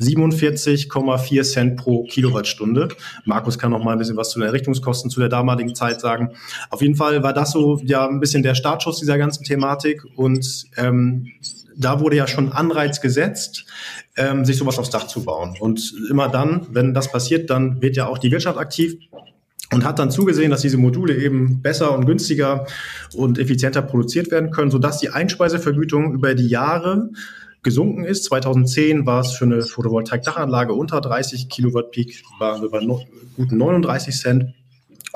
47,4 Cent pro Kilowattstunde. Markus kann noch mal ein bisschen was zu den Errichtungskosten zu der damaligen Zeit sagen. Auf jeden Fall war das so ja ein bisschen der Startschuss dieser ganzen Thematik und ähm, da wurde ja schon Anreiz gesetzt, ähm, sich sowas aufs Dach zu bauen. Und immer dann, wenn das passiert, dann wird ja auch die Wirtschaft aktiv und hat dann zugesehen, dass diese Module eben besser und günstiger und effizienter produziert werden können, sodass die Einspeisevergütung über die Jahre gesunken ist. 2010 war es für eine Photovoltaik-Dachanlage unter 30 Kilowatt Peak, waren wir bei no, guten 39 Cent.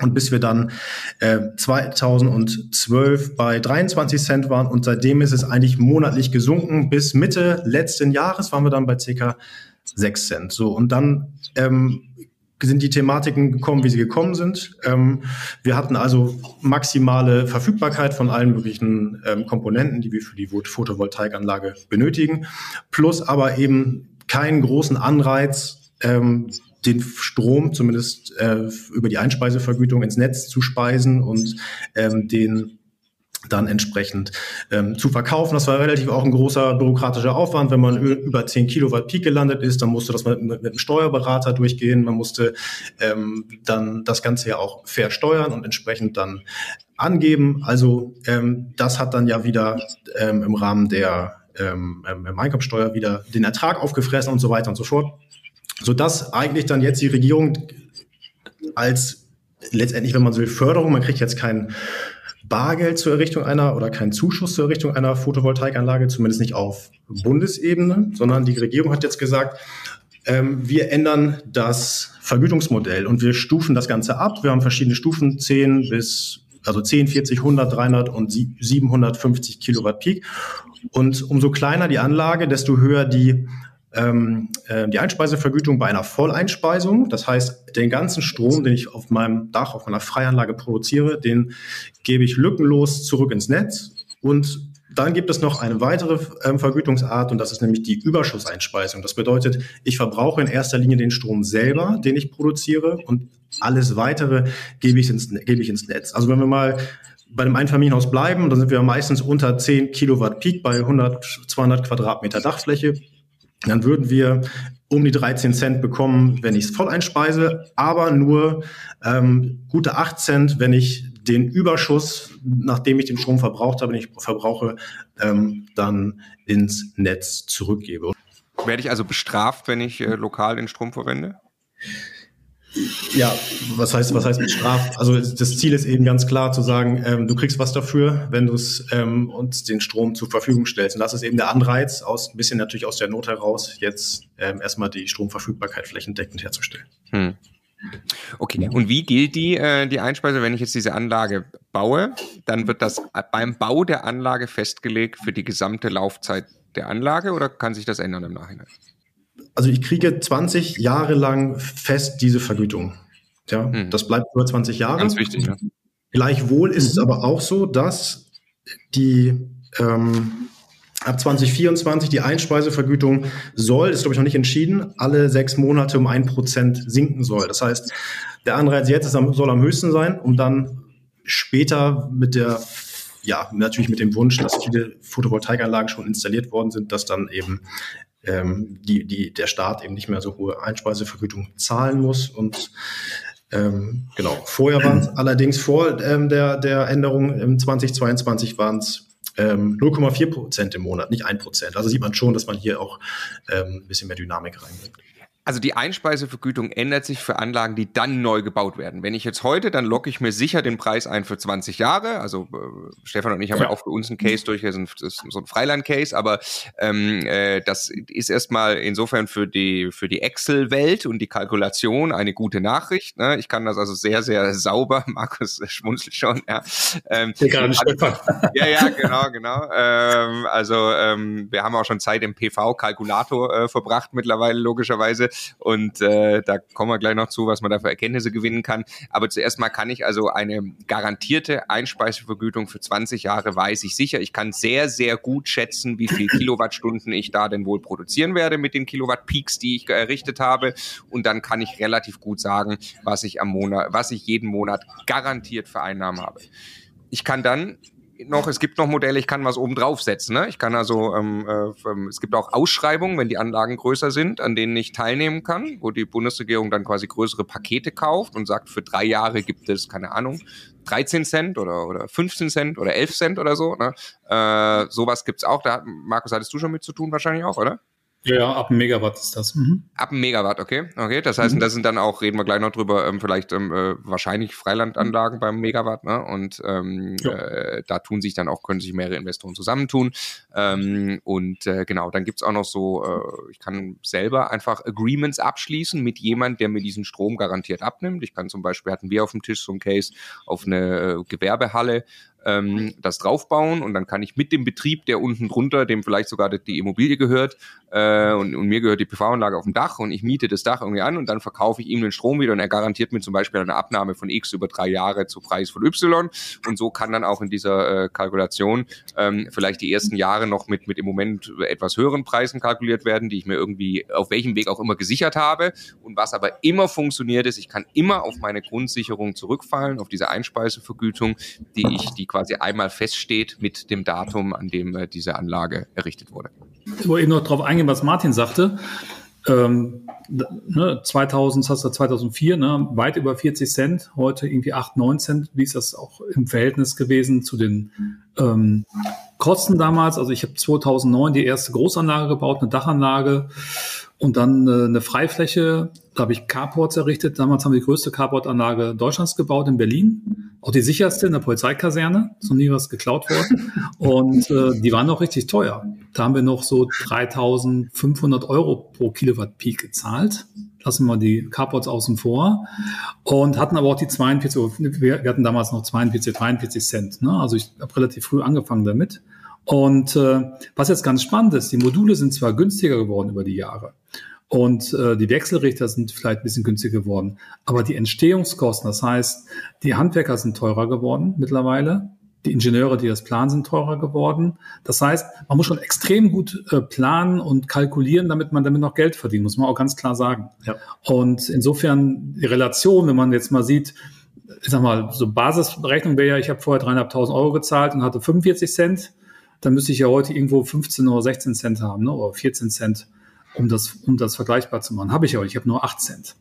Und bis wir dann äh, 2012 bei 23 Cent waren und seitdem ist es eigentlich monatlich gesunken. Bis Mitte letzten Jahres waren wir dann bei ca. 6 Cent. So, und dann ähm, sind die Thematiken gekommen, wie sie gekommen sind. Ähm, wir hatten also maximale Verfügbarkeit von allen möglichen ähm, Komponenten, die wir für die Photovoltaikanlage benötigen, plus aber eben keinen großen Anreiz, ähm, den Strom zumindest äh, über die Einspeisevergütung ins Netz zu speisen und ähm, den dann entsprechend ähm, zu verkaufen. Das war relativ auch ein großer bürokratischer Aufwand. Wenn man über 10 Kilowatt Peak gelandet ist, dann musste das mit, mit, einem Steuerberater durchgehen. Man musste ähm, dann das Ganze ja auch versteuern und entsprechend dann angeben. Also ähm, das hat dann ja wieder ähm, im Rahmen der ähm, ähm Einkommensteuer wieder den Ertrag aufgefressen und so weiter und so fort. Sodass eigentlich dann jetzt die Regierung als letztendlich, wenn man so will, Förderung, man kriegt jetzt keinen Bargeld zur Errichtung einer oder kein Zuschuss zur Errichtung einer Photovoltaikanlage, zumindest nicht auf Bundesebene, sondern die Regierung hat jetzt gesagt, ähm, wir ändern das Vergütungsmodell und wir stufen das Ganze ab. Wir haben verschiedene Stufen, 10 bis also 10, 40, 100, 300 und 750 Kilowatt Peak. Und umso kleiner die Anlage, desto höher die ähm, äh, die Einspeisevergütung bei einer Volleinspeisung. Das heißt, den ganzen Strom, den ich auf meinem Dach, auf meiner Freianlage produziere, den gebe ich lückenlos zurück ins Netz. Und dann gibt es noch eine weitere ähm, Vergütungsart und das ist nämlich die Überschusseinspeisung. Das bedeutet, ich verbrauche in erster Linie den Strom selber, den ich produziere und alles weitere gebe ich ins, gebe ich ins Netz. Also wenn wir mal bei dem Einfamilienhaus bleiben, dann sind wir meistens unter 10 Kilowatt Peak bei 100, 200 Quadratmeter Dachfläche dann würden wir um die 13 Cent bekommen, wenn ich es voll einspeise, aber nur ähm, gute 8 Cent, wenn ich den Überschuss, nachdem ich den Strom verbraucht habe, den ich verbrauche, ähm, dann ins Netz zurückgebe. Werde ich also bestraft, wenn ich äh, lokal den Strom verwende? Ja, was heißt, was heißt bestraft? Also das Ziel ist eben ganz klar zu sagen, ähm, du kriegst was dafür, wenn du es ähm, uns den Strom zur Verfügung stellst. Und das ist eben der Anreiz, aus ein bisschen natürlich aus der Not heraus, jetzt ähm, erstmal die Stromverfügbarkeit flächendeckend herzustellen. Hm. Okay, und wie gilt die, äh, die Einspeise, wenn ich jetzt diese Anlage baue? Dann wird das beim Bau der Anlage festgelegt für die gesamte Laufzeit der Anlage oder kann sich das ändern im Nachhinein? Also ich kriege 20 Jahre lang fest diese Vergütung. Ja, hm. das bleibt über 20 Jahre. Ganz wichtig. Ja. Gleichwohl ist es aber auch so, dass die ähm, ab 2024 die Einspeisevergütung soll, ist glaube ich noch nicht entschieden, alle sechs Monate um ein Prozent sinken soll. Das heißt, der Anreiz jetzt ist, soll am höchsten sein, um dann später mit der ja, natürlich mit dem Wunsch, dass viele Photovoltaikanlagen schon installiert worden sind, dass dann eben ähm, die, die, der Staat eben nicht mehr so hohe Einspeisevergütung zahlen muss. Und Ähm, genau. Vorher waren es allerdings vor ähm, der, der Änderung im 2022 waren es ähm, 0,4 Prozent im Monat, nicht ein Prozent. Also sieht man schon, dass man hier auch ähm, ein bisschen mehr Dynamik reinbringt. Also die Einspeisevergütung ändert sich für Anlagen, die dann neu gebaut werden. Wenn ich jetzt heute, dann locke ich mir sicher den Preis ein für 20 Jahre. Also äh, Stefan und ich haben ja, ja auch für uns einen Case durch, das ist so ein Freiland-Case, aber ähm, äh, das ist erstmal insofern für die für die Excel-Welt und die Kalkulation eine gute Nachricht. Ne? Ich kann das also sehr, sehr sauber, Markus schmunzelt schon, ja. Ähm, also, ja, ja, genau, genau. Ähm, also ähm, wir haben auch schon Zeit im PV-Kalkulator äh, verbracht mittlerweile, logischerweise. Und äh, da kommen wir gleich noch zu, was man da für Erkenntnisse gewinnen kann. Aber zuerst mal kann ich also eine garantierte Einspeisevergütung für 20 Jahre weiß ich sicher. Ich kann sehr, sehr gut schätzen, wie viel Kilowattstunden ich da denn wohl produzieren werde mit den Kilowatt-Peaks, die ich errichtet habe. Und dann kann ich relativ gut sagen, was ich am Monat, was ich jeden Monat garantiert für Einnahmen habe. Ich kann dann noch, es gibt noch Modelle, ich kann was oben draufsetzen. Ne? Ich kann also, ähm, äh, es gibt auch Ausschreibungen, wenn die Anlagen größer sind, an denen ich teilnehmen kann, wo die Bundesregierung dann quasi größere Pakete kauft und sagt, für drei Jahre gibt es, keine Ahnung, 13 Cent oder, oder 15 Cent oder 11 Cent oder so. Ne? Äh, sowas gibt's auch. Da, Markus, hattest du schon mit zu tun wahrscheinlich auch, oder? Ja, ab einem Megawatt ist das. Mhm. Ab einem Megawatt, okay. Okay, das heißt, mhm. das sind dann auch, reden wir gleich noch drüber, ähm, vielleicht ähm, äh, wahrscheinlich Freilandanlagen beim Megawatt, ne? Und ähm, äh, da tun sich dann auch, können sich mehrere Investoren zusammentun. Ähm, und äh, genau, dann gibt's auch noch so, äh, ich kann selber einfach Agreements abschließen mit jemand, der mir diesen Strom garantiert abnimmt. Ich kann zum Beispiel, hatten wir auf dem Tisch so ein Case auf eine äh, Gewerbehalle, ähm, das draufbauen und dann kann ich mit dem Betrieb, der unten drunter, dem vielleicht sogar die Immobilie gehört äh, und, und mir gehört die PV-Anlage auf dem Dach und ich miete das Dach irgendwie an und dann verkaufe ich ihm den Strom wieder und er garantiert mir zum Beispiel eine Abnahme von X über drei Jahre zu Preis von Y. Und so kann dann auch in dieser äh, Kalkulation ähm, vielleicht die ersten Jahre noch mit, mit im Moment etwas höheren Preisen kalkuliert werden, die ich mir irgendwie auf welchem Weg auch immer gesichert habe. Und was aber immer funktioniert ist, ich kann immer auf meine Grundsicherung zurückfallen, auf diese Einspeisevergütung, die ich, die quasi einmal feststeht mit dem Datum, an dem äh, diese Anlage errichtet wurde. Ich wollte eben noch darauf eingehen, was Martin sagte. Ähm, ne, 2000, hast du 2004, ne, weit über 40 Cent, heute irgendwie 8, 9 Cent. Wie ist das auch im Verhältnis gewesen zu den ähm, Kosten damals? Also ich habe 2009 die erste Großanlage gebaut, eine Dachanlage und dann äh, eine Freifläche. Da habe ich Carports errichtet. Damals haben wir die größte Carport-Anlage Deutschlands gebaut in Berlin. Auch die sicherste in der Polizeikaserne. Ist noch nie was geklaut worden. Und äh, die waren noch richtig teuer. Da haben wir noch so 3500 Euro pro Kilowatt Peak gezahlt. Lassen wir die Carports außen vor. Und hatten aber auch die 42, wir hatten damals noch 42, 43 Cent. Ne? Also ich habe relativ früh angefangen damit. Und äh, was jetzt ganz spannend ist, die Module sind zwar günstiger geworden über die Jahre und äh, die Wechselrichter sind vielleicht ein bisschen günstiger geworden, aber die Entstehungskosten, das heißt, die Handwerker sind teurer geworden mittlerweile, die Ingenieure, die das planen, sind teurer geworden. Das heißt, man muss schon extrem gut äh, planen und kalkulieren, damit man damit noch Geld verdient, muss man auch ganz klar sagen. Ja. Und insofern die Relation, wenn man jetzt mal sieht, ich sag mal, so Basisberechnung wäre ja, ich habe vorher dreieinhalbtausend Euro gezahlt und hatte 45 Cent dann müsste ich ja heute irgendwo 15 oder 16 Cent haben, ne? oder 14 Cent, um das, um das vergleichbar zu machen. Habe ich aber, ich habe nur 8 Cent.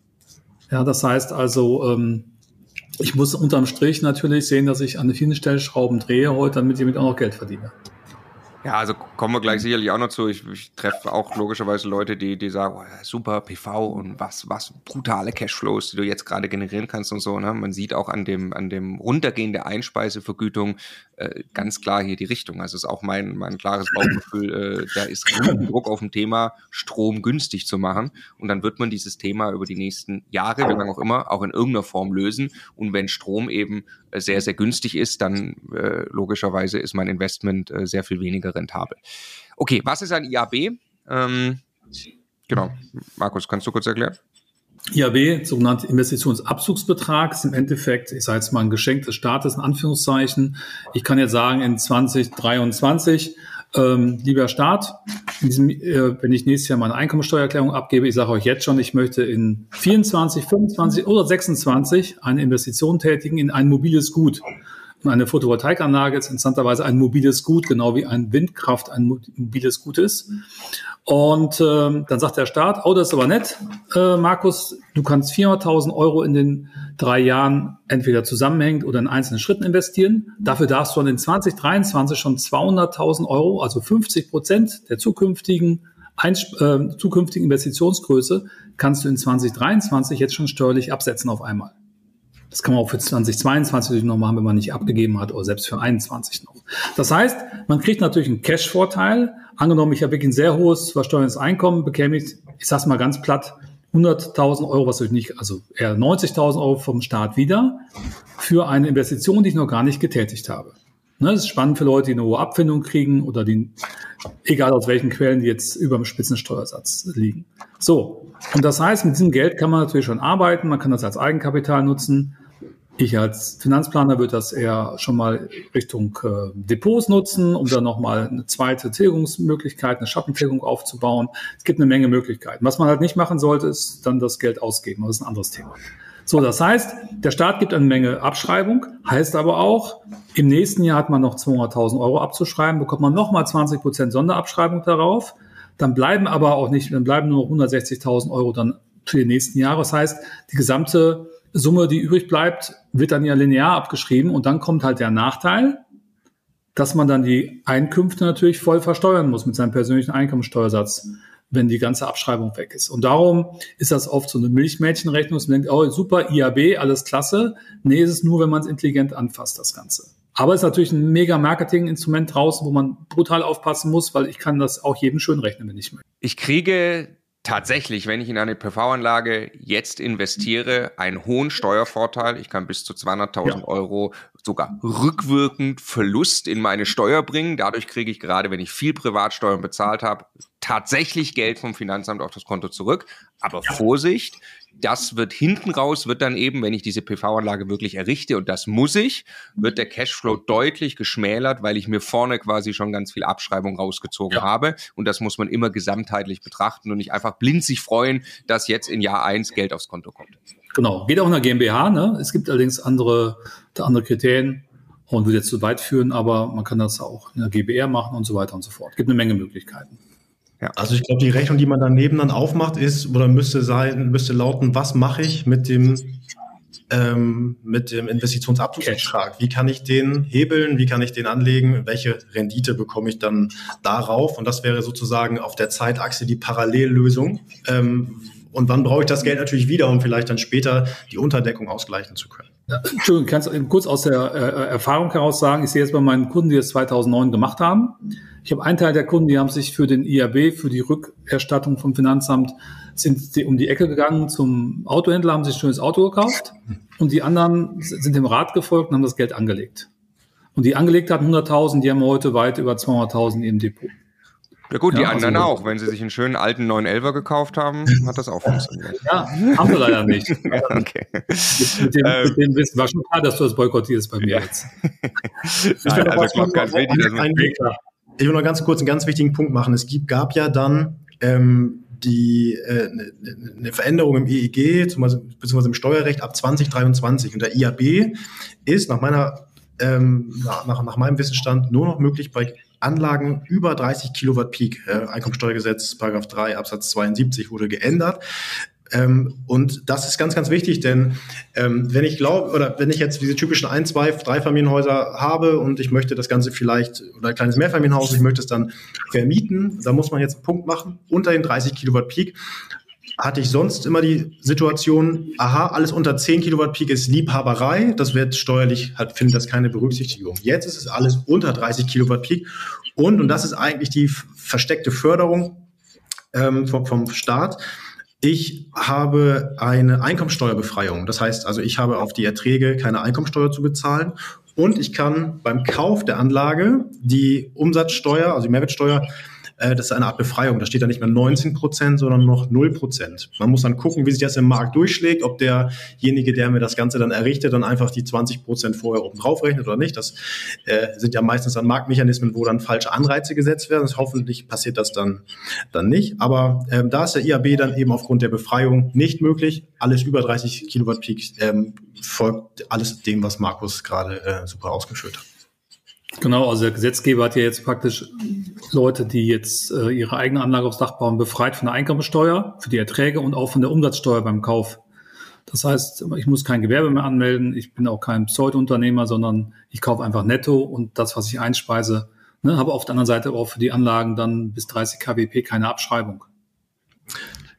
Ja, das heißt also, ähm, ich muss unterm Strich natürlich sehen, dass ich an vielen Stellschrauben drehe heute, damit ich damit auch noch Geld verdiene. Ja, also kommen wir gleich sicherlich auch noch zu. Ich, ich treffe auch logischerweise Leute, die, die sagen, oh, super PV und was, was brutale Cashflows, die du jetzt gerade generieren kannst und so. Ne? Man sieht auch an dem, an dem Runtergehen der Einspeisevergütung äh, ganz klar hier die Richtung. Also ist auch mein, mein klares Bauchgefühl, äh, da ist Druck auf dem Thema, Strom günstig zu machen. Und dann wird man dieses Thema über die nächsten Jahre, wie lange auch immer, auch in irgendeiner Form lösen. Und wenn Strom eben sehr, sehr günstig ist, dann äh, logischerweise ist mein Investment äh, sehr viel weniger rentabel. Okay, was ist ein IAB? Ähm, genau, Markus, kannst du kurz erklären? IAB, sogenannte Investitionsabzugsbetrag, ist im Endeffekt, ich sage jetzt mal ein Geschenk des Staates, in Anführungszeichen. Ich kann jetzt sagen, in 2023 ähm, lieber Staat, in diesem, äh, wenn ich nächstes Jahr meine Einkommensteuererklärung abgebe, ich sage euch jetzt schon, ich möchte in 24, 25 oder 26 eine Investition tätigen in ein mobiles Gut. Und eine Photovoltaikanlage ist interessanterweise ein mobiles Gut, genau wie ein Windkraft ein mobiles Gut ist. Und ähm, dann sagt der Staat, oh, das ist aber nett, äh, Markus, du kannst 400.000 Euro in den drei Jahren entweder zusammenhängend oder in einzelnen Schritten investieren. Dafür darfst du dann in 2023 schon 200.000 Euro, also 50 Prozent der zukünftigen, Einsp äh, zukünftigen Investitionsgröße, kannst du in 2023 jetzt schon steuerlich absetzen auf einmal. Das kann man auch für 2022 noch machen, wenn man nicht abgegeben hat oder selbst für 2021 noch. Das heißt, man kriegt natürlich einen Cash-Vorteil. Angenommen, ich habe wirklich ein sehr hohes versteuerndes Einkommen, bekäme ich, ich sage mal ganz platt, 100.000 Euro, was ich nicht, also eher 90.000 Euro vom Staat wieder für eine Investition, die ich noch gar nicht getätigt habe. Ne, das ist spannend für Leute, die eine hohe Abfindung kriegen oder die, egal aus welchen Quellen, die jetzt über dem Spitzensteuersatz liegen. So. Und das heißt, mit diesem Geld kann man natürlich schon arbeiten. Man kann das als Eigenkapital nutzen. Ich als Finanzplaner würde das eher schon mal Richtung äh, Depots nutzen, um dann nochmal eine zweite Tilgungsmöglichkeit, eine Schattentilgung aufzubauen. Es gibt eine Menge Möglichkeiten. Was man halt nicht machen sollte, ist dann das Geld ausgeben. Das ist ein anderes Thema. So, das heißt, der Staat gibt eine Menge Abschreibung, heißt aber auch, im nächsten Jahr hat man noch 200.000 Euro abzuschreiben, bekommt man nochmal 20 Prozent Sonderabschreibung darauf. Dann bleiben aber auch nicht, dann bleiben nur noch 160.000 Euro dann für die nächsten Jahre. Das heißt, die gesamte Summe, die übrig bleibt, wird dann ja linear abgeschrieben und dann kommt halt der Nachteil, dass man dann die Einkünfte natürlich voll versteuern muss mit seinem persönlichen Einkommensteuersatz wenn die ganze Abschreibung weg ist. Und darum ist das oft so eine Milchmädchenrechnung. Man denkt, oh, super, IAB, alles klasse. Nee, ist es nur, wenn man es intelligent anfasst, das Ganze. Aber es ist natürlich ein mega Marketing-Instrument draußen, wo man brutal aufpassen muss, weil ich kann das auch jedem schön rechnen, wenn ich möchte. Ich kriege tatsächlich, wenn ich in eine PV-Anlage jetzt investiere, einen hohen Steuervorteil. Ich kann bis zu 200.000 ja. Euro sogar rückwirkend Verlust in meine Steuer bringen. Dadurch kriege ich gerade, wenn ich viel Privatsteuern bezahlt habe, tatsächlich Geld vom Finanzamt auf das Konto zurück. Aber ja. Vorsicht, das wird hinten raus, wird dann eben, wenn ich diese PV-Anlage wirklich errichte, und das muss ich, wird der Cashflow deutlich geschmälert, weil ich mir vorne quasi schon ganz viel Abschreibung rausgezogen ja. habe. Und das muss man immer gesamtheitlich betrachten und nicht einfach blind sich freuen, dass jetzt in Jahr eins Geld aufs Konto kommt. Genau, geht auch in der GmbH. Ne? Es gibt allerdings andere, andere Kriterien und würde jetzt zu weit führen, aber man kann das auch in der GBR machen und so weiter und so fort. Es gibt eine Menge Möglichkeiten. Ja. Also ich glaube, die Rechnung, die man daneben dann aufmacht, ist oder müsste sein, müsste lauten, was mache ich mit dem ähm, mit dem Investitionsabzugsbetrag? Wie kann ich den hebeln? Wie kann ich den anlegen? Welche Rendite bekomme ich dann darauf? Und das wäre sozusagen auf der Zeitachse die Parallellösung. Ähm, und wann brauche ich das Geld natürlich wieder, um vielleicht dann später die Unterdeckung ausgleichen zu können? Entschuldigung, kannst du kurz aus der äh, Erfahrung heraus sagen, ich sehe jetzt bei meinen Kunden, die das 2009 gemacht haben, ich habe einen Teil der Kunden, die haben sich für den IAB, für die Rückerstattung vom Finanzamt, sind um die Ecke gegangen zum Autohändler, haben sich ein schönes Auto gekauft und die anderen sind dem Rat gefolgt und haben das Geld angelegt. Und die angelegt hatten 100.000, die haben heute weit über 200.000 im Depot. Ja gut, die ja, anderen also, auch. Wenn sie sich einen schönen alten 911er gekauft haben, hat das auch funktioniert. Ja, haben sie leider nicht. ja, okay. mit, mit, dem, ähm, mit dem Wissen war schon klar, dass du das boykottierst bei mir ja. jetzt. Nein, also ich glaube ganz wichtig, dass man ich will noch ganz kurz einen ganz wichtigen Punkt machen. Es gibt, gab ja dann ähm, die äh, eine ne Veränderung im EEG, beziehungsweise im Steuerrecht ab 2023. Und der IAB ist nach meiner ähm, nach, nach meinem Wissensstand nur noch möglich bei Anlagen über 30 Kilowatt Peak. Äh, Einkommensteuergesetz, Paragraph 3 Absatz 72 wurde geändert. Ähm, und das ist ganz, ganz wichtig, denn ähm, wenn ich glaube, oder wenn ich jetzt diese typischen ein, zwei, drei Familienhäuser habe und ich möchte das Ganze vielleicht, oder ein kleines Mehrfamilienhaus, ich möchte es dann vermieten, da muss man jetzt einen Punkt machen, unter den 30 Kilowatt Peak hatte ich sonst immer die Situation, aha, alles unter 10 Kilowatt Peak ist Liebhaberei, das wird steuerlich, hat, findet das keine Berücksichtigung. Jetzt ist es alles unter 30 Kilowatt Peak und, und das ist eigentlich die versteckte Förderung ähm, vom, vom Staat, ich habe eine Einkommensteuerbefreiung. Das heißt also, ich habe auf die Erträge keine Einkommensteuer zu bezahlen und ich kann beim Kauf der Anlage die Umsatzsteuer, also die Mehrwertsteuer, äh, das ist eine Art Befreiung. Da steht da nicht mehr 19 Prozent, sondern noch 0 Prozent. Man muss dann gucken, wie sich das im Markt durchschlägt, ob derjenige, der mir das Ganze dann errichtet, dann einfach die 20 Prozent vorher oben drauf rechnet oder nicht. Das äh, sind ja meistens dann Marktmechanismen, wo dann falsche Anreize gesetzt werden. Das, hoffentlich passiert das dann, dann nicht. Aber ähm, da ist der IAB dann eben aufgrund der Befreiung nicht möglich. Alles über 30 Kilowatt Peak ähm, folgt alles dem, was Markus gerade äh, super ausgeführt hat. Genau, also der Gesetzgeber hat ja jetzt praktisch Leute, die jetzt äh, ihre eigene Anlage aufs Dach bauen, befreit von der Einkommensteuer für die Erträge und auch von der Umsatzsteuer beim Kauf. Das heißt, ich muss kein Gewerbe mehr anmelden, ich bin auch kein Pseudounternehmer, sondern ich kaufe einfach netto und das, was ich einspeise, ne, habe auf der anderen Seite auch für die Anlagen dann bis 30 kWp keine Abschreibung.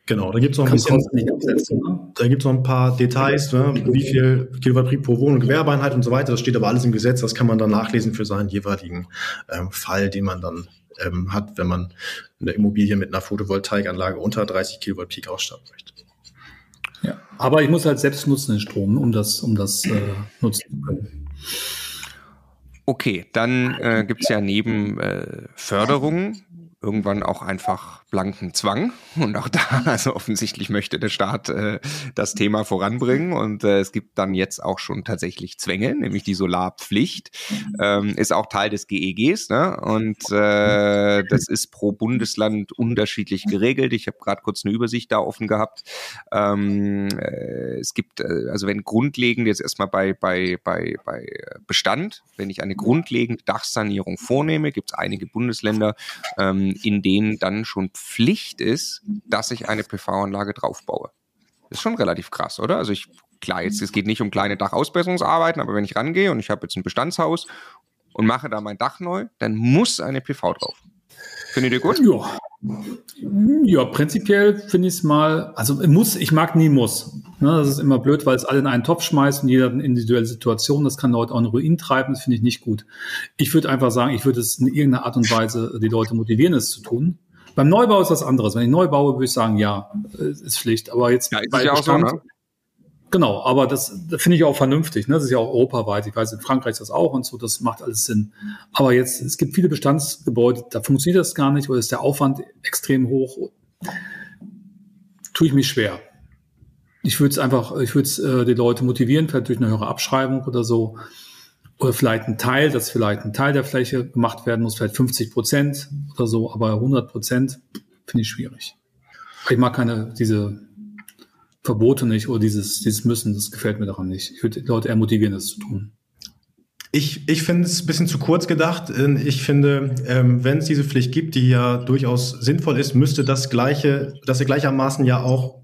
Genau, da gibt es noch ein bisschen, ne? da gibt es noch ein paar Details, ne? wie viel Kilowatt pro Wohn- und Gewerbeeinheit und so weiter. Das steht aber alles im Gesetz. Das kann man dann nachlesen für seinen jeweiligen ähm, Fall, den man dann ähm, hat, wenn man eine Immobilie mit einer Photovoltaikanlage unter 30 Kilowatt Peak ausstatten möchte. Ja, aber ich muss halt selbst nutzen den Strom, um das, um das äh, nutzen zu können. Okay, dann äh, gibt es ja neben äh, Förderungen irgendwann auch einfach blanken Zwang. Und auch da, also offensichtlich möchte der Staat äh, das Thema voranbringen. Und äh, es gibt dann jetzt auch schon tatsächlich Zwänge, nämlich die Solarpflicht. Ähm, ist auch Teil des GEGs. Ne? Und äh, das ist pro Bundesland unterschiedlich geregelt. Ich habe gerade kurz eine Übersicht da offen gehabt. Ähm, äh, es gibt, äh, also wenn grundlegend jetzt erstmal bei, bei, bei, bei Bestand, wenn ich eine grundlegende Dachsanierung vornehme, gibt es einige Bundesländer, ähm, in denen dann schon Pflicht ist, dass ich eine PV-Anlage draufbaue. Das ist schon relativ krass, oder? Also ich, klar, jetzt, es geht nicht um kleine Dachausbesserungsarbeiten, aber wenn ich rangehe und ich habe jetzt ein Bestandshaus und mache da mein Dach neu, dann muss eine PV drauf. Findet ihr gut? Ja. Ja, prinzipiell finde ich es mal, also muss, ich mag nie muss. Ne, das ist immer blöd, weil es alle in einen Topf schmeißt und jeder hat eine individuelle Situation. Das kann Leute auch in Ruin treiben, das finde ich nicht gut. Ich würde einfach sagen, ich würde es in irgendeiner Art und Weise die Leute motivieren, es zu tun. Beim Neubau ist das anderes. Wenn ich neu baue, würde ich sagen, ja, ist Pflicht. Aber jetzt ja, bei Bestand, auch so, ne? Genau, aber das, das finde ich auch vernünftig. Ne? Das ist ja auch europaweit. Ich weiß, in Frankreich ist das auch und so, das macht alles Sinn. Aber jetzt, es gibt viele Bestandsgebäude, da funktioniert das gar nicht oder ist der Aufwand extrem hoch. Tue ich mich schwer. Ich würde es einfach, ich würde es äh, die Leute motivieren, vielleicht durch eine höhere Abschreibung oder so. Oder vielleicht ein Teil, dass vielleicht ein Teil der Fläche gemacht werden muss, vielleicht 50 Prozent oder so, aber 100 Prozent finde ich schwierig. Ich mag keine, diese Verbote nicht oder dieses, dieses Müssen, das gefällt mir daran nicht. Ich würde Leute eher das zu tun. Ich, ich finde es ein bisschen zu kurz gedacht. Ich finde, ähm, wenn es diese Pflicht gibt, die ja durchaus sinnvoll ist, müsste das gleiche, dass er gleichermaßen ja auch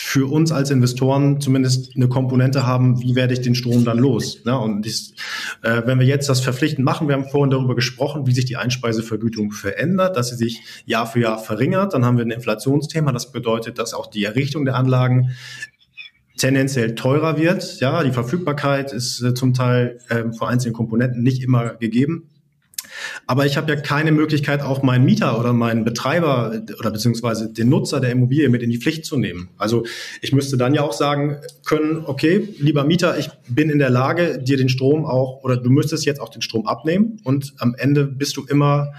für uns als Investoren zumindest eine Komponente haben, wie werde ich den Strom dann los? Ne? Und dies, äh, wenn wir jetzt das verpflichtend machen, wir haben vorhin darüber gesprochen, wie sich die Einspeisevergütung verändert, dass sie sich Jahr für Jahr verringert, dann haben wir ein Inflationsthema. Das bedeutet, dass auch die Errichtung der Anlagen tendenziell teurer wird. Ja, die Verfügbarkeit ist äh, zum Teil äh, für einzelne Komponenten nicht immer gegeben. Aber ich habe ja keine Möglichkeit, auch meinen Mieter oder meinen Betreiber oder beziehungsweise den Nutzer der Immobilie mit in die Pflicht zu nehmen. Also ich müsste dann ja auch sagen können, okay, lieber Mieter, ich bin in der Lage, dir den Strom auch, oder du müsstest jetzt auch den Strom abnehmen und am Ende bist du immer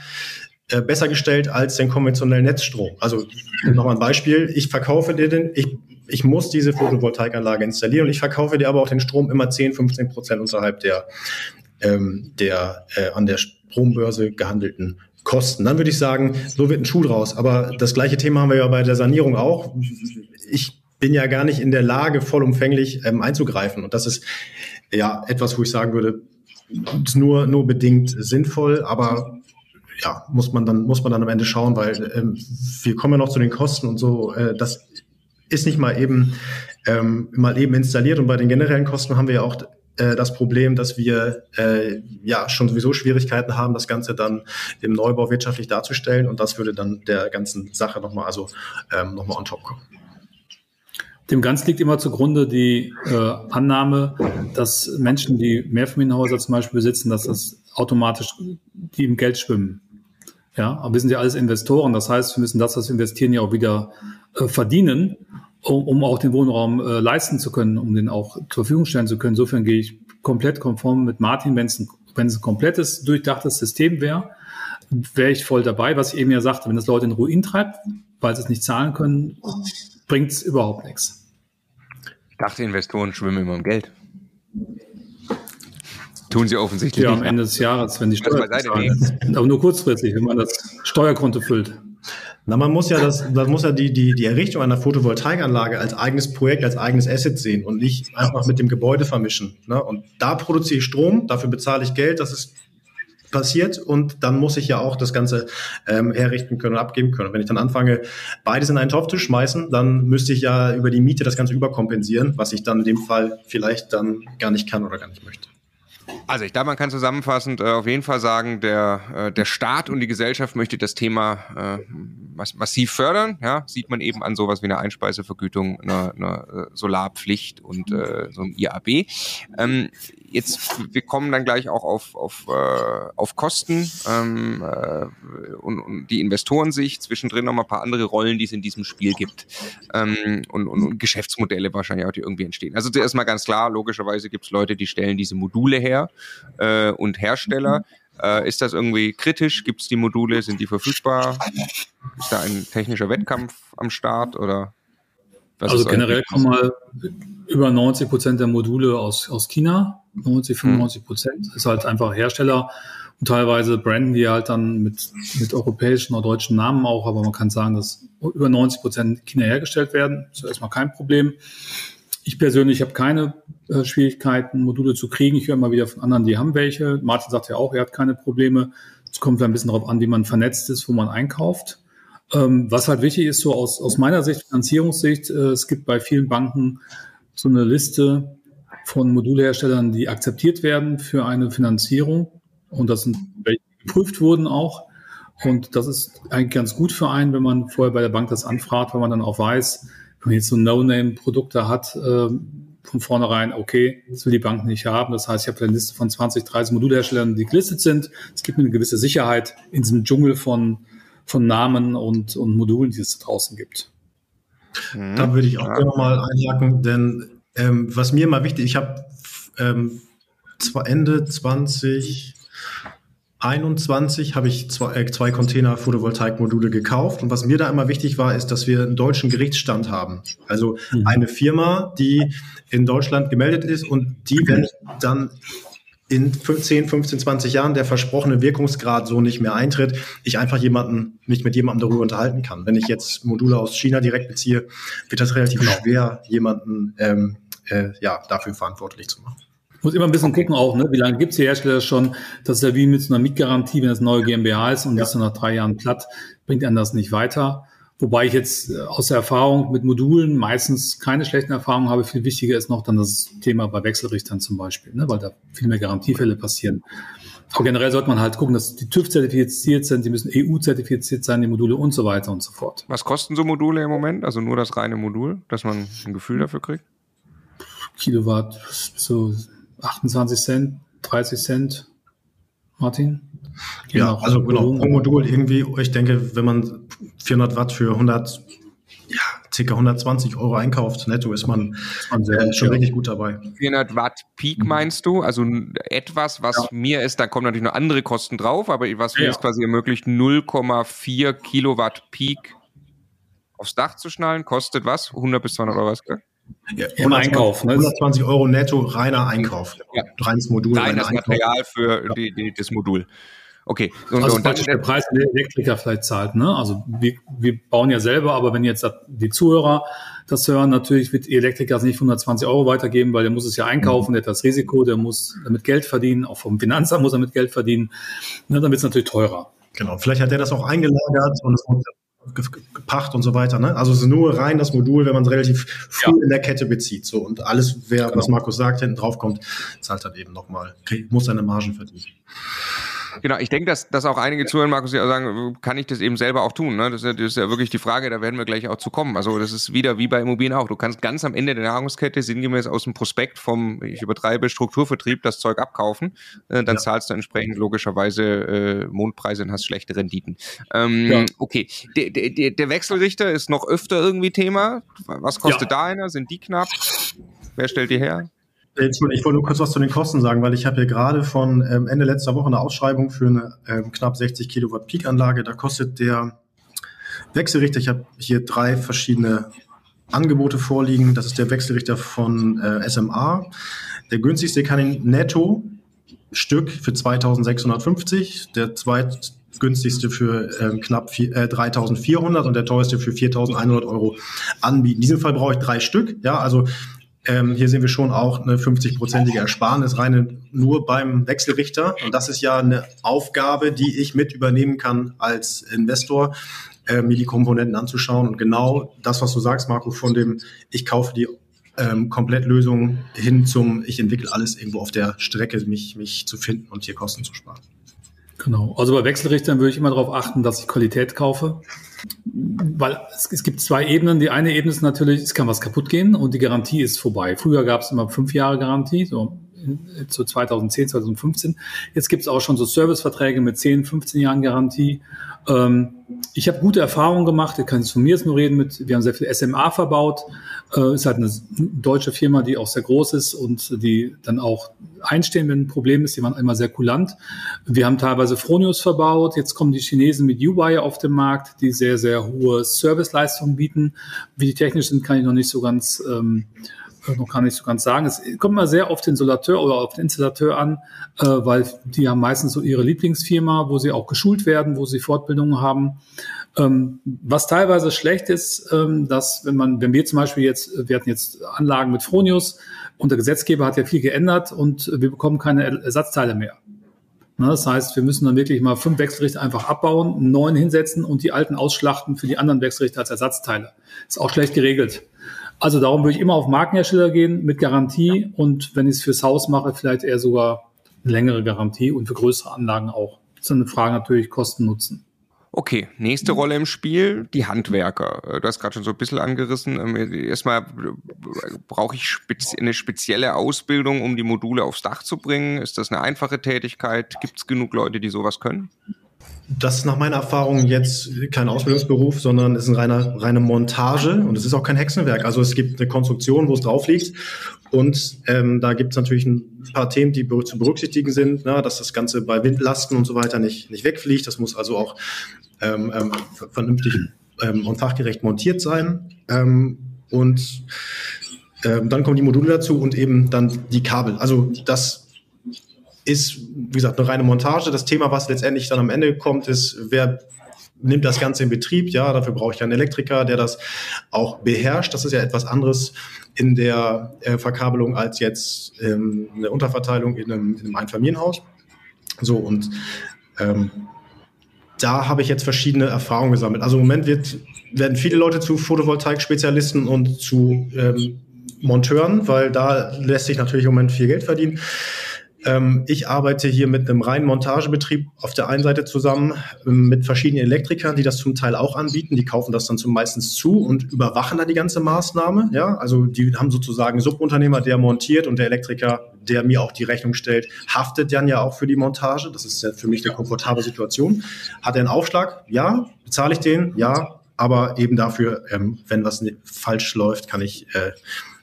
äh, besser gestellt als den konventionellen Netzstrom. Also nochmal ein Beispiel, ich verkaufe dir den, ich ich muss diese Photovoltaikanlage installieren und ich verkaufe dir aber auch den Strom immer 10, 15 Prozent unterhalb der, ähm, der äh, an der Strombörse gehandelten Kosten. Dann würde ich sagen, so wird ein Schuh draus. Aber das gleiche Thema haben wir ja bei der Sanierung auch. Ich bin ja gar nicht in der Lage, vollumfänglich ähm, einzugreifen. Und das ist ja etwas, wo ich sagen würde, ist nur, nur bedingt sinnvoll, aber ja, muss man dann, muss man dann am Ende schauen, weil ähm, wir kommen ja noch zu den Kosten und so. Äh, das ist nicht mal eben, ähm, mal eben installiert. Und bei den generellen Kosten haben wir ja auch äh, das Problem, dass wir äh, ja schon sowieso Schwierigkeiten haben, das Ganze dann im Neubau wirtschaftlich darzustellen und das würde dann der ganzen Sache nochmal also ähm, nochmal on top kommen. Dem Ganzen liegt immer zugrunde die äh, Annahme, dass Menschen, die Mehrfamilienhäuser zum Beispiel besitzen, dass das automatisch die im Geld schwimmen. Ja, aber wir sind ja alles Investoren. Das heißt, wir müssen das, was wir investieren, ja auch wieder äh, verdienen um, um auch den Wohnraum äh, leisten zu können, um den auch zur Verfügung stellen zu können. Insofern gehe ich komplett konform mit Martin. Wenn es ein, wenn es ein komplettes, durchdachtes System wäre, wäre ich voll dabei. Was ich eben ja sagte, wenn das Leute in Ruin treibt, weil sie es nicht zahlen können, bringt es überhaupt nichts. Ich dachte, Investoren schwimmen immer im Geld. Tun sie offensichtlich ja, nicht. Ja, am Ende des Jahres, wenn die Steuer Aber nur kurzfristig, wenn man das Steuerkonto füllt. Na, man muss ja das, man muss ja die, die, die Errichtung einer Photovoltaikanlage als eigenes Projekt, als eigenes Asset sehen und nicht einfach mit dem Gebäude vermischen. Ne? Und da produziere ich Strom, dafür bezahle ich Geld, das ist passiert und dann muss ich ja auch das Ganze ähm, herrichten können und abgeben können. Und wenn ich dann anfange, beides in einen Topf zu schmeißen, dann müsste ich ja über die Miete das Ganze überkompensieren, was ich dann in dem Fall vielleicht dann gar nicht kann oder gar nicht möchte. Also ich glaube, man kann zusammenfassend äh, auf jeden Fall sagen, der, äh, der Staat und die Gesellschaft möchte das Thema äh, massiv fördern. Ja, sieht man eben an sowas wie einer Einspeisevergütung, einer, einer äh, Solarpflicht und äh, so einem IAB. Ähm, jetzt, wir kommen dann gleich auch auf, auf, äh, auf Kosten ähm, äh, und, und die Investorensicht, zwischendrin noch mal ein paar andere Rollen, die es in diesem Spiel gibt ähm, und, und, und Geschäftsmodelle wahrscheinlich auch, die irgendwie entstehen. Also zuerst mal ganz klar, logischerweise gibt es Leute, die stellen diese Module her äh, und Hersteller. Äh, ist das irgendwie kritisch? Gibt es die Module? Sind die verfügbar? Ist da ein technischer Wettkampf am Start oder? Was also generell kommen mal über 90 Prozent der Module aus, aus China. 90, 95 Prozent. Ist halt einfach Hersteller und teilweise branden die halt dann mit, mit europäischen oder deutschen Namen auch, aber man kann sagen, dass über 90 Prozent China hergestellt werden. Das ist erstmal kein Problem. Ich persönlich habe keine äh, Schwierigkeiten, Module zu kriegen. Ich höre immer wieder von anderen, die haben welche. Martin sagt ja auch, er hat keine Probleme. Es kommt ein bisschen darauf an, wie man vernetzt ist, wo man einkauft. Ähm, was halt wichtig ist, so aus, aus meiner Sicht, Finanzierungssicht, äh, es gibt bei vielen Banken so eine Liste von Modulherstellern, die akzeptiert werden für eine Finanzierung. Und das sind welche geprüft wurden auch. Und das ist eigentlich ganz gut für einen, wenn man vorher bei der Bank das anfragt, weil man dann auch weiß, wenn man jetzt so No-Name-Produkte hat, äh, von vornherein, okay, das will die Bank nicht haben. Das heißt, ich habe eine Liste von 20, 30 Modulherstellern, die gelistet sind. Es gibt mir eine gewisse Sicherheit in diesem Dschungel von, von Namen und, und Modulen, die es da draußen gibt. Mhm. Da würde ich auch ja. nochmal einhaken, denn ähm, was mir mal wichtig, ich habe ähm, Ende 20, 21 habe ich zwei, äh, zwei Container Photovoltaikmodule gekauft. Und was mir da immer wichtig war, ist, dass wir einen deutschen Gerichtsstand haben. Also mhm. eine Firma, die in Deutschland gemeldet ist und die, wenn dann in 10, 15, 20 Jahren der versprochene Wirkungsgrad so nicht mehr eintritt, ich einfach jemanden, nicht mit jemandem darüber unterhalten kann. Wenn ich jetzt Module aus China direkt beziehe, wird das relativ genau. schwer, jemanden ähm, äh, ja, dafür verantwortlich zu machen. Muss immer ein bisschen gucken auch, ne? wie lange gibt es die Hersteller schon? Das ist ja wie mit so einer Mietgarantie, wenn das neue GmbH ist und ja. ist dann nach drei Jahren platt, bringt einen das nicht weiter. Wobei ich jetzt äh, aus der Erfahrung mit Modulen meistens keine schlechten Erfahrungen habe. Viel wichtiger ist noch dann das Thema bei Wechselrichtern zum Beispiel, ne? weil da viel mehr Garantiefälle passieren. Aber generell sollte man halt gucken, dass die TÜV zertifiziert sind, die müssen EU zertifiziert sein, die Module und so weiter und so fort. Was kosten so Module im Moment? Also nur das reine Modul, dass man ein Gefühl dafür kriegt? Kilowatt, so 28 Cent, 30 Cent, Martin? ja, also genau, pro Modul irgendwie, ich denke, wenn man 400 Watt für 100, ja, ca. 120 Euro einkauft, netto ist man, man äh, schon wirklich gut dabei. 400 Watt Peak mhm. meinst du? Also etwas, was ja. mir ist, da kommen natürlich noch andere Kosten drauf, aber was mir ja. ist quasi ermöglicht, 0,4 Kilowatt Peak aufs Dach zu schnallen, kostet was? 100 bis 200 Euro was, gell? Ja, Im Einkauf. Ne? 120 Euro netto, reiner Einkauf. Ja. Reines Modul. Reines Material für die, die, das Modul. Okay. Und, also und dann, der Preis, den der Elektriker vielleicht zahlt. Ne? Also wir, wir bauen ja selber, aber wenn jetzt die Zuhörer das hören, natürlich wird Elektriker nicht 120 Euro weitergeben, weil der muss es ja einkaufen, mhm. der hat das Risiko, der muss damit Geld verdienen, auch vom Finanzamt muss er mit Geld verdienen. Ne, dann wird es natürlich teurer. Genau, vielleicht hat er das auch eingelagert und es muss gepacht und so weiter. Ne? Also es ist nur rein das Modul, wenn man es relativ früh ja. in der Kette bezieht. So und alles, wer, genau. was Markus sagt, hinten drauf kommt, zahlt dann eben nochmal, muss seine Margen verdienen. Genau, ich denke, dass, dass auch einige zuhören, Markus, ja sagen, kann ich das eben selber auch tun? Ne? Das, ist ja, das ist ja wirklich die Frage, da werden wir gleich auch zu kommen. Also das ist wieder wie bei Immobilien auch. Du kannst ganz am Ende der Nahrungskette sinngemäß aus dem Prospekt vom, ich übertreibe, Strukturvertrieb das Zeug abkaufen. Äh, dann ja. zahlst du entsprechend logischerweise äh, Mondpreise und hast schlechte Renditen. Ähm, ja. Okay, der, der, der Wechselrichter ist noch öfter irgendwie Thema. Was kostet da einer? Sind die knapp? Wer stellt die her? Entschuldigung, ich wollte nur kurz was zu den Kosten sagen, weil ich habe hier gerade von ähm, Ende letzter Woche eine Ausschreibung für eine ähm, knapp 60 Kilowatt Peak-Anlage. Da kostet der Wechselrichter, ich habe hier drei verschiedene Angebote vorliegen. Das ist der Wechselrichter von äh, SMA. Der günstigste kann ihn netto Stück für 2650, der zweitgünstigste für ähm, knapp vier, äh, 3400 und der teuerste für 4100 Euro anbieten. In diesem Fall brauche ich drei Stück. Ja, also ähm, hier sehen wir schon auch eine 50-prozentige Ersparnis rein nur beim Wechselrichter. Und das ist ja eine Aufgabe, die ich mit übernehmen kann als Investor, äh, mir die Komponenten anzuschauen. Und genau das, was du sagst, Marco, von dem, ich kaufe die ähm, Komplettlösung hin zum, ich entwickle alles irgendwo auf der Strecke, mich, mich zu finden und hier Kosten zu sparen. Genau. Also bei Wechselrichtern würde ich immer darauf achten, dass ich Qualität kaufe. Weil es, es, gibt zwei Ebenen. Die eine Ebene ist natürlich, es kann was kaputt gehen und die Garantie ist vorbei. Früher gab es immer fünf Jahre Garantie, so zu 2010, 2015. Jetzt gibt es auch schon so Serviceverträge mit 10, 15 Jahren Garantie. Ähm, ich habe gute Erfahrungen gemacht, ich kann jetzt von mir jetzt nur reden, mit, wir haben sehr viel SMA verbaut, äh, ist halt eine deutsche Firma, die auch sehr groß ist und die dann auch einstehen, wenn ein Problem ist, die waren immer sehr kulant. Wir haben teilweise Fronius verbaut, jetzt kommen die Chinesen mit UI auf den Markt, die sehr, sehr hohe Serviceleistungen bieten. Wie die technisch sind, kann ich noch nicht so ganz ähm, noch gar nicht so ganz sagen. Es kommt mal sehr auf den Solateur oder auf den Installateur an, äh, weil die haben meistens so ihre Lieblingsfirma, wo sie auch geschult werden, wo sie Fortbildungen haben. Ähm, was teilweise schlecht ist, ähm, dass wenn man, wenn wir zum Beispiel jetzt, wir hatten jetzt Anlagen mit Fronius und der Gesetzgeber hat ja viel geändert und wir bekommen keine Ersatzteile mehr. Ne, das heißt, wir müssen dann wirklich mal fünf Wechselrichter einfach abbauen, neuen hinsetzen und die alten ausschlachten für die anderen Wechselrichter als Ersatzteile. Ist auch schlecht geregelt. Also darum würde ich immer auf Markenhersteller gehen mit Garantie und wenn ich es fürs Haus mache, vielleicht eher sogar eine längere Garantie und für größere Anlagen auch. Das ist eine Frage natürlich Kosten Nutzen. Okay, nächste Rolle im Spiel, die Handwerker. Äh, du hast gerade schon so ein bisschen angerissen. Ähm, erstmal äh, brauche ich eine spezielle Ausbildung, um die Module aufs Dach zu bringen. Ist das eine einfache Tätigkeit? Gibt es genug Leute, die sowas können? Das ist nach meiner Erfahrung jetzt kein Ausbildungsberuf, sondern es ist eine reine, reine Montage und es ist auch kein Hexenwerk. Also es gibt eine Konstruktion, wo es drauf liegt und ähm, da gibt es natürlich ein paar Themen, die zu berücksichtigen sind, ne, dass das Ganze bei Windlasten und so weiter nicht, nicht wegfliegt. Das muss also auch ähm, ähm, vernünftig ähm, und fachgerecht montiert sein. Ähm, und ähm, dann kommen die Module dazu und eben dann die Kabel. Also das ist, wie gesagt, eine reine Montage. Das Thema, was letztendlich dann am Ende kommt, ist, wer nimmt das Ganze in Betrieb? Ja, dafür brauche ich einen Elektriker, der das auch beherrscht. Das ist ja etwas anderes in der äh, Verkabelung als jetzt ähm, eine Unterverteilung in einem, in einem Einfamilienhaus. So, und ähm, da habe ich jetzt verschiedene Erfahrungen gesammelt. Also im Moment wird, werden viele Leute zu Photovoltaik-Spezialisten und zu ähm, Monteuren, weil da lässt sich natürlich im Moment viel Geld verdienen. Ähm, ich arbeite hier mit einem reinen Montagebetrieb auf der einen Seite zusammen ähm, mit verschiedenen Elektrikern, die das zum Teil auch anbieten. Die kaufen das dann zum meistens zu und überwachen dann die ganze Maßnahme. Ja, also die haben sozusagen Subunternehmer, der montiert und der Elektriker, der mir auch die Rechnung stellt, haftet dann ja auch für die Montage. Das ist ja für mich eine komfortable Situation. Hat er einen Aufschlag? Ja. Bezahle ich den? Ja. Aber eben dafür, ähm, wenn was falsch läuft, kann ich äh,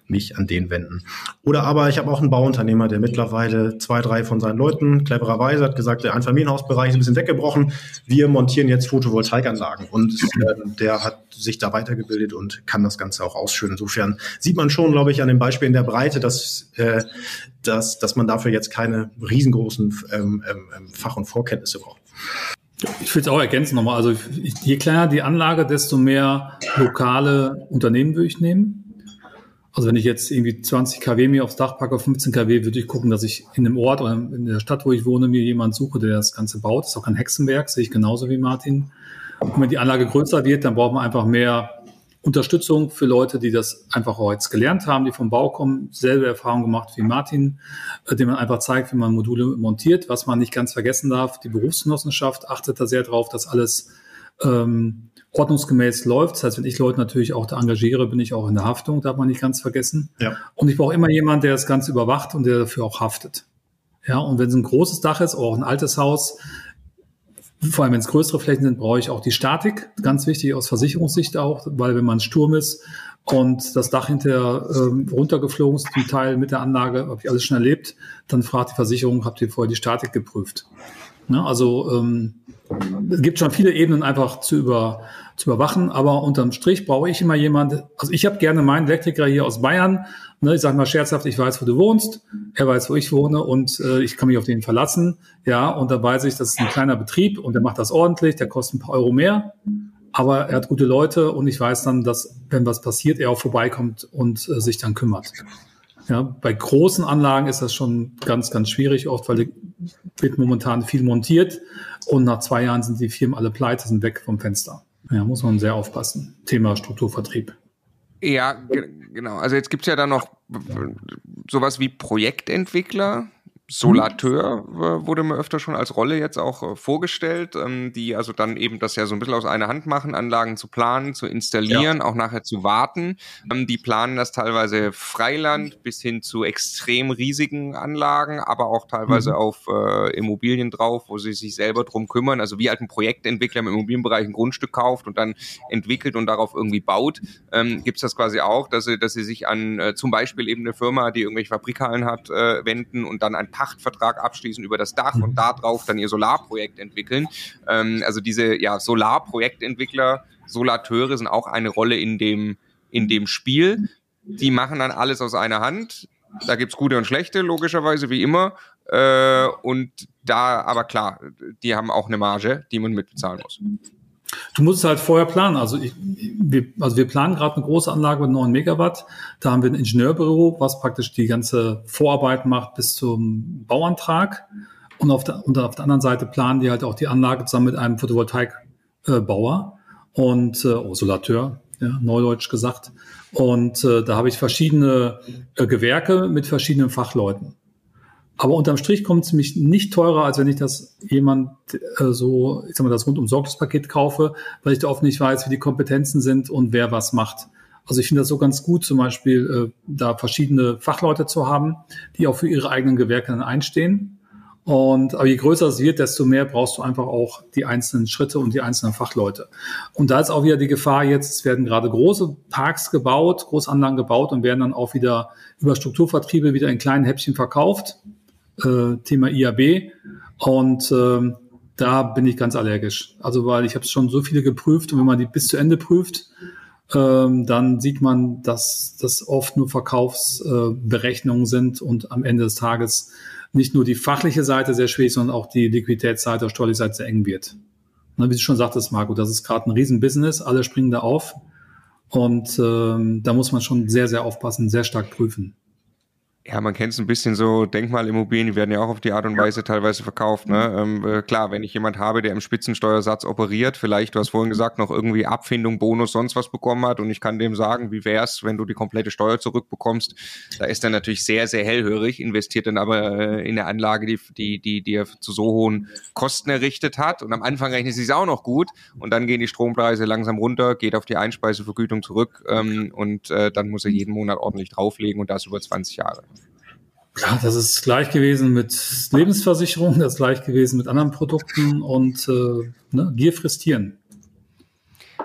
mich an den wenden. Oder aber ich habe auch einen Bauunternehmer, der mittlerweile zwei, drei von seinen Leuten clevererweise hat gesagt, der Einfamilienhausbereich ist ein bisschen weggebrochen. Wir montieren jetzt Photovoltaikanlagen und äh, der hat sich da weitergebildet und kann das Ganze auch ausführen. Insofern sieht man schon, glaube ich, an dem Beispiel in der Breite, dass, äh, dass, dass man dafür jetzt keine riesengroßen ähm, ähm, Fach- und Vorkenntnisse braucht. Ich will es auch ergänzen nochmal. Also je kleiner die Anlage, desto mehr lokale Unternehmen würde ich nehmen. Also wenn ich jetzt irgendwie 20 kW mir aufs Dach packe, 15 kW, würde ich gucken, dass ich in dem Ort oder in der Stadt, wo ich wohne, mir jemand suche, der das Ganze baut. Das ist auch kein Hexenwerk, sehe ich genauso wie Martin. Und wenn die Anlage größer wird, dann braucht man einfach mehr Unterstützung für Leute, die das einfach auch jetzt gelernt haben, die vom Bau kommen, selbe Erfahrung gemacht wie Martin, äh, dem man einfach zeigt, wie man Module montiert. Was man nicht ganz vergessen darf, die Berufsgenossenschaft achtet da sehr drauf, dass alles ähm, ordnungsgemäß läuft. Das heißt, wenn ich Leute natürlich auch da engagiere, bin ich auch in der Haftung, darf man nicht ganz vergessen. Ja. Und ich brauche immer jemanden, der das Ganze überwacht und der dafür auch haftet. Ja, und wenn es ein großes Dach ist, auch ein altes Haus, vor allem wenn es größere Flächen sind, brauche ich auch die Statik. Ganz wichtig aus Versicherungssicht auch, weil wenn man Sturm ist und das Dach hinterher ähm, runtergeflogen ist, zum Teil mit der Anlage, habe ich alles schon erlebt, dann fragt die Versicherung, habt ihr vorher die Statik geprüft? Ja, also ähm, es gibt schon viele Ebenen einfach zu, über, zu überwachen, aber unterm Strich brauche ich immer jemanden, also ich habe gerne meinen Elektriker hier aus Bayern, ne, ich sage mal scherzhaft, ich weiß, wo du wohnst, er weiß, wo ich wohne und äh, ich kann mich auf den verlassen, ja, und da weiß ich, das ist ein kleiner Betrieb und der macht das ordentlich, der kostet ein paar Euro mehr, aber er hat gute Leute und ich weiß dann, dass, wenn was passiert, er auch vorbeikommt und äh, sich dann kümmert. Ja, bei großen Anlagen ist das schon ganz, ganz schwierig, oft, weil wird momentan viel montiert und nach zwei Jahren sind die Firmen alle pleite, sind weg vom Fenster. Ja, muss man sehr aufpassen. Thema Strukturvertrieb. Ja, genau. Also jetzt gibt es ja dann noch sowas wie Projektentwickler. Solateur wurde mir öfter schon als Rolle jetzt auch äh, vorgestellt, ähm, die also dann eben das ja so ein bisschen aus einer Hand machen, Anlagen zu planen, zu installieren, ja. auch nachher zu warten. Ähm, die planen das teilweise Freiland bis hin zu extrem riesigen Anlagen, aber auch teilweise mhm. auf äh, Immobilien drauf, wo sie sich selber drum kümmern. Also wie halt ein Projektentwickler im Immobilienbereich ein Grundstück kauft und dann entwickelt und darauf irgendwie baut, ähm, gibt es das quasi auch, dass sie, dass sie sich an äh, zum Beispiel eben eine Firma, die irgendwelche Fabrikhallen hat, äh, wenden und dann ein Pachtvertrag abschließen über das Dach und mhm. darauf dann ihr Solarprojekt entwickeln. Ähm, also diese ja, Solarprojektentwickler, Solateure sind auch eine Rolle in dem, in dem Spiel. Die machen dann alles aus einer Hand. Da gibt es gute und schlechte, logischerweise, wie immer. Äh, und da, aber klar, die haben auch eine Marge, die man mitbezahlen muss. Du musst halt vorher planen. Also, ich, wir, also wir planen gerade eine große Anlage mit 9 Megawatt. Da haben wir ein Ingenieurbüro, was praktisch die ganze Vorarbeit macht bis zum Bauantrag. Und auf der, und auf der anderen Seite planen die halt auch die Anlage zusammen mit einem Photovoltaikbauer und äh, Osolateur, ja, neudeutsch gesagt. Und äh, da habe ich verschiedene äh, Gewerke mit verschiedenen Fachleuten. Aber unterm Strich kommt es mich nicht teurer, als wenn ich das jemand äh, so, ich sag mal, das rundum Sorglos-Paket kaufe, weil ich da oft nicht weiß, wie die Kompetenzen sind und wer was macht. Also ich finde das so ganz gut, zum Beispiel äh, da verschiedene Fachleute zu haben, die auch für ihre eigenen Gewerke dann einstehen. Und aber je größer es wird, desto mehr brauchst du einfach auch die einzelnen Schritte und die einzelnen Fachleute. Und da ist auch wieder die Gefahr jetzt, es werden gerade große Parks gebaut, Großanlagen gebaut und werden dann auch wieder über Strukturvertriebe wieder in kleinen Häppchen verkauft äh, Thema IAB. Und äh, da bin ich ganz allergisch. Also weil ich habe schon so viele geprüft und wenn man die bis zu Ende prüft, ähm, dann sieht man, dass das oft nur Verkaufsberechnungen äh, sind und am Ende des Tages nicht nur die fachliche Seite sehr schwierig, sondern auch die Liquiditätsseite, der steuerliche Seite sehr eng wird. Und wie du schon sagtest, Marco, das ist gerade ein Riesenbusiness, alle springen da auf. Und ähm, da muss man schon sehr, sehr aufpassen, sehr stark prüfen. Ja, man kennt es ein bisschen so, Denkmalimmobilien, die werden ja auch auf die Art und Weise teilweise verkauft. Ne? Ähm, äh, klar, wenn ich jemand habe, der im Spitzensteuersatz operiert, vielleicht, du hast vorhin gesagt, noch irgendwie Abfindung, Bonus, sonst was bekommen hat und ich kann dem sagen, wie wär's, wenn du die komplette Steuer zurückbekommst, da ist er natürlich sehr, sehr hellhörig, investiert dann aber äh, in eine Anlage, die, die, die, die er zu so hohen Kosten errichtet hat und am Anfang rechnet sie es auch noch gut und dann gehen die Strompreise langsam runter, geht auf die Einspeisevergütung zurück ähm, und äh, dann muss er jeden Monat ordentlich drauflegen und das über 20 Jahre. Ja, das ist gleich gewesen mit Lebensversicherung, das ist gleich gewesen mit anderen Produkten und äh, ne, Gier frisst Hirn.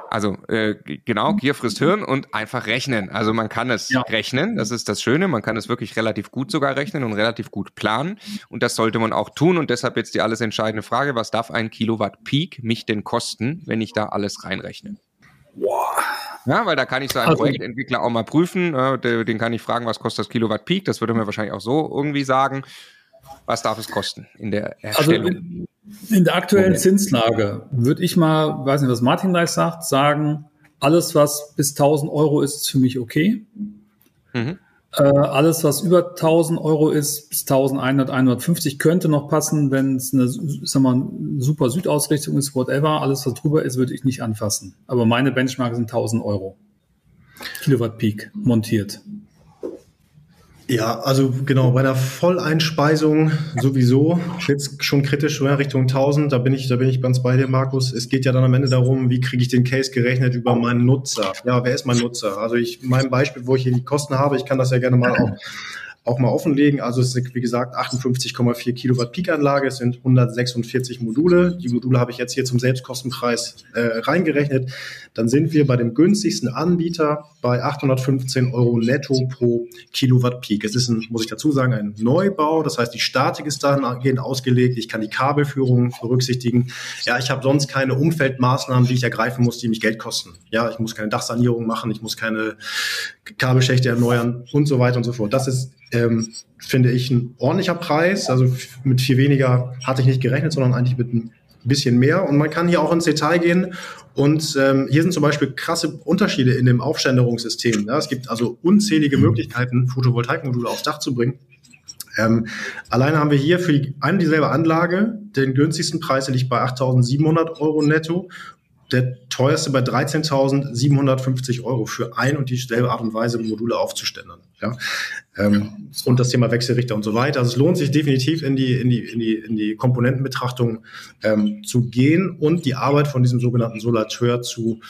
Also äh, genau, Gier frisst Hirn und einfach rechnen. Also man kann es ja. rechnen, das ist das Schöne, man kann es wirklich relativ gut sogar rechnen und relativ gut planen und das sollte man auch tun und deshalb jetzt die alles entscheidende Frage, was darf ein Kilowatt Peak mich denn kosten, wenn ich da alles reinrechne? Boah. Ja, weil da kann ich so einen also, Projektentwickler auch mal prüfen. den kann ich fragen, was kostet das Kilowatt Peak? Das würde mir wahrscheinlich auch so irgendwie sagen. Was darf es kosten in der also Erstellung? Also in, in der aktuellen Moment. Zinslage würde ich mal, weiß nicht, was Martin gleich sagt, sagen, alles, was bis 1000 Euro ist, ist für mich okay. Mhm. Äh, alles, was über 1000 Euro ist, bis 1100, 150 könnte noch passen, wenn es eine sag mal, super Südausrichtung ist, whatever. Alles, was drüber ist, würde ich nicht anfassen. Aber meine Benchmark sind 1000 Euro. Kilowatt Peak montiert. Ja, also genau, bei der Volleinspeisung sowieso jetzt schon kritisch Richtung 1000, da bin ich, da bin ich ganz bei dir, Markus. Es geht ja dann am Ende darum, wie kriege ich den Case gerechnet über meinen Nutzer. Ja, wer ist mein Nutzer? Also ich, mein Beispiel, wo ich hier die Kosten habe, ich kann das ja gerne mal auch auch mal offenlegen. Also es ist, wie gesagt, 58,4 Kilowatt Peak-Anlage. Es sind 146 Module. Die Module habe ich jetzt hier zum Selbstkostenpreis äh, reingerechnet. Dann sind wir bei dem günstigsten Anbieter bei 815 Euro netto pro Kilowatt Peak. Es ist, ein, muss ich dazu sagen, ein Neubau. Das heißt, die Statik ist dahingehend ausgelegt. Ich kann die Kabelführung berücksichtigen. Ja, ich habe sonst keine Umfeldmaßnahmen, die ich ergreifen muss, die mich Geld kosten. Ja, ich muss keine Dachsanierung machen. Ich muss keine Kabelschächte erneuern und so weiter und so fort. Das ist ähm, finde ich, ein ordentlicher Preis. Also mit viel weniger hatte ich nicht gerechnet, sondern eigentlich mit bisschen mehr. Und man kann hier auch ins Detail gehen. Und ähm, hier sind zum Beispiel krasse Unterschiede in dem Aufständerungssystem. Ja, es gibt also unzählige Möglichkeiten, Photovoltaikmodule aufs Dach zu bringen. Ähm, alleine haben wir hier für die, eine dieselbe Anlage den günstigsten Preis, der liegt bei 8.700 Euro netto. Der teuerste bei 13.750 Euro für ein und dieselbe Art und Weise Module aufzuständern. Ja? Ähm, und das Thema Wechselrichter und so weiter. Also es lohnt sich definitiv in die, in die, in die, in die Komponentenbetrachtung ähm, zu gehen und die Arbeit von diesem sogenannten Solateur zu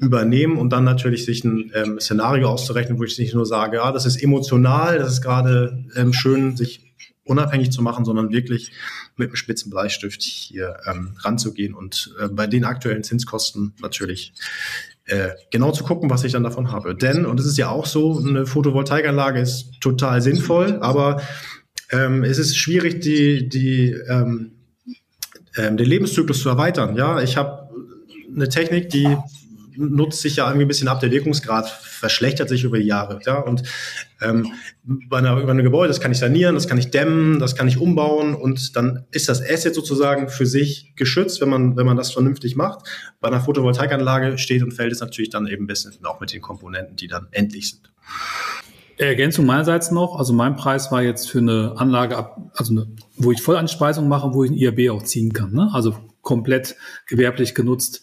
übernehmen und dann natürlich sich ein ähm, Szenario auszurechnen, wo ich nicht nur sage, ja, das ist emotional, das ist gerade ähm, schön, sich unabhängig zu machen, sondern wirklich mit einem spitzen Bleistift hier ähm, ranzugehen und äh, bei den aktuellen Zinskosten natürlich äh, genau zu gucken, was ich dann davon habe. Denn, und es ist ja auch so, eine Photovoltaikanlage ist total sinnvoll, aber ähm, es ist schwierig, die, die, ähm, ähm, den Lebenszyklus zu erweitern. Ja, ich habe eine Technik, die nutzt sich ja irgendwie ein bisschen ab. Der Wirkungsgrad verschlechtert sich über die Jahre. Ja? Und ähm, bei, einer, bei einem Gebäude, das kann ich sanieren, das kann ich dämmen, das kann ich umbauen und dann ist das Asset sozusagen für sich geschützt, wenn man, wenn man das vernünftig macht. Bei einer Photovoltaikanlage steht und fällt es natürlich dann eben ein bisschen auch mit den Komponenten, die dann endlich sind. Ergänzung meinerseits noch, also mein Preis war jetzt für eine Anlage also eine, wo ich Vollanspeisung mache, wo ich ein IAB auch ziehen kann, ne? also komplett gewerblich genutzt.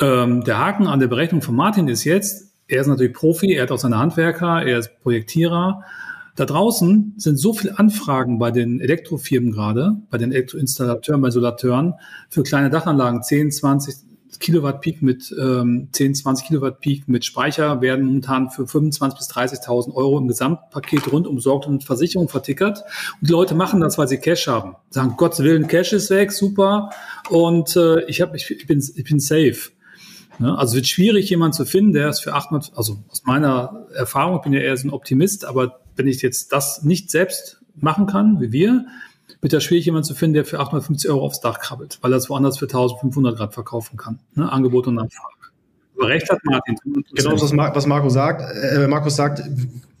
Ähm, der Haken an der Berechnung von Martin ist jetzt, er ist natürlich Profi, er hat auch seine Handwerker, er ist Projektierer. Da draußen sind so viele Anfragen bei den Elektrofirmen gerade, bei den Elektroinstallateuren, bei Solateuren für kleine Dachanlagen, 10, 20 Kilowatt Peak mit ähm, 10, 20 Kilowatt Peak mit Speicher werden momentan für 25.000 bis 30.000 Euro im Gesamtpaket rund umsorgt und Versicherung vertickert. Und die Leute machen das, weil sie Cash haben. Sagen, Gottes Willen, Cash ist weg, super. Und äh, ich, hab, ich, ich, bin, ich bin safe. Ne? Also wird schwierig, jemanden zu finden, der es für 800, also aus meiner Erfahrung, ich bin ja eher so ein Optimist, aber wenn ich jetzt das nicht selbst machen kann, wie wir, wird es schwierig, jemanden zu finden, der für 850 Euro aufs Dach krabbelt, weil er es woanders für 1500 Grad verkaufen kann. Ne? Angebot und Nachfrage. Aber recht hat Martin. Genau, was, was Marco sagt. Äh, Markus sagt,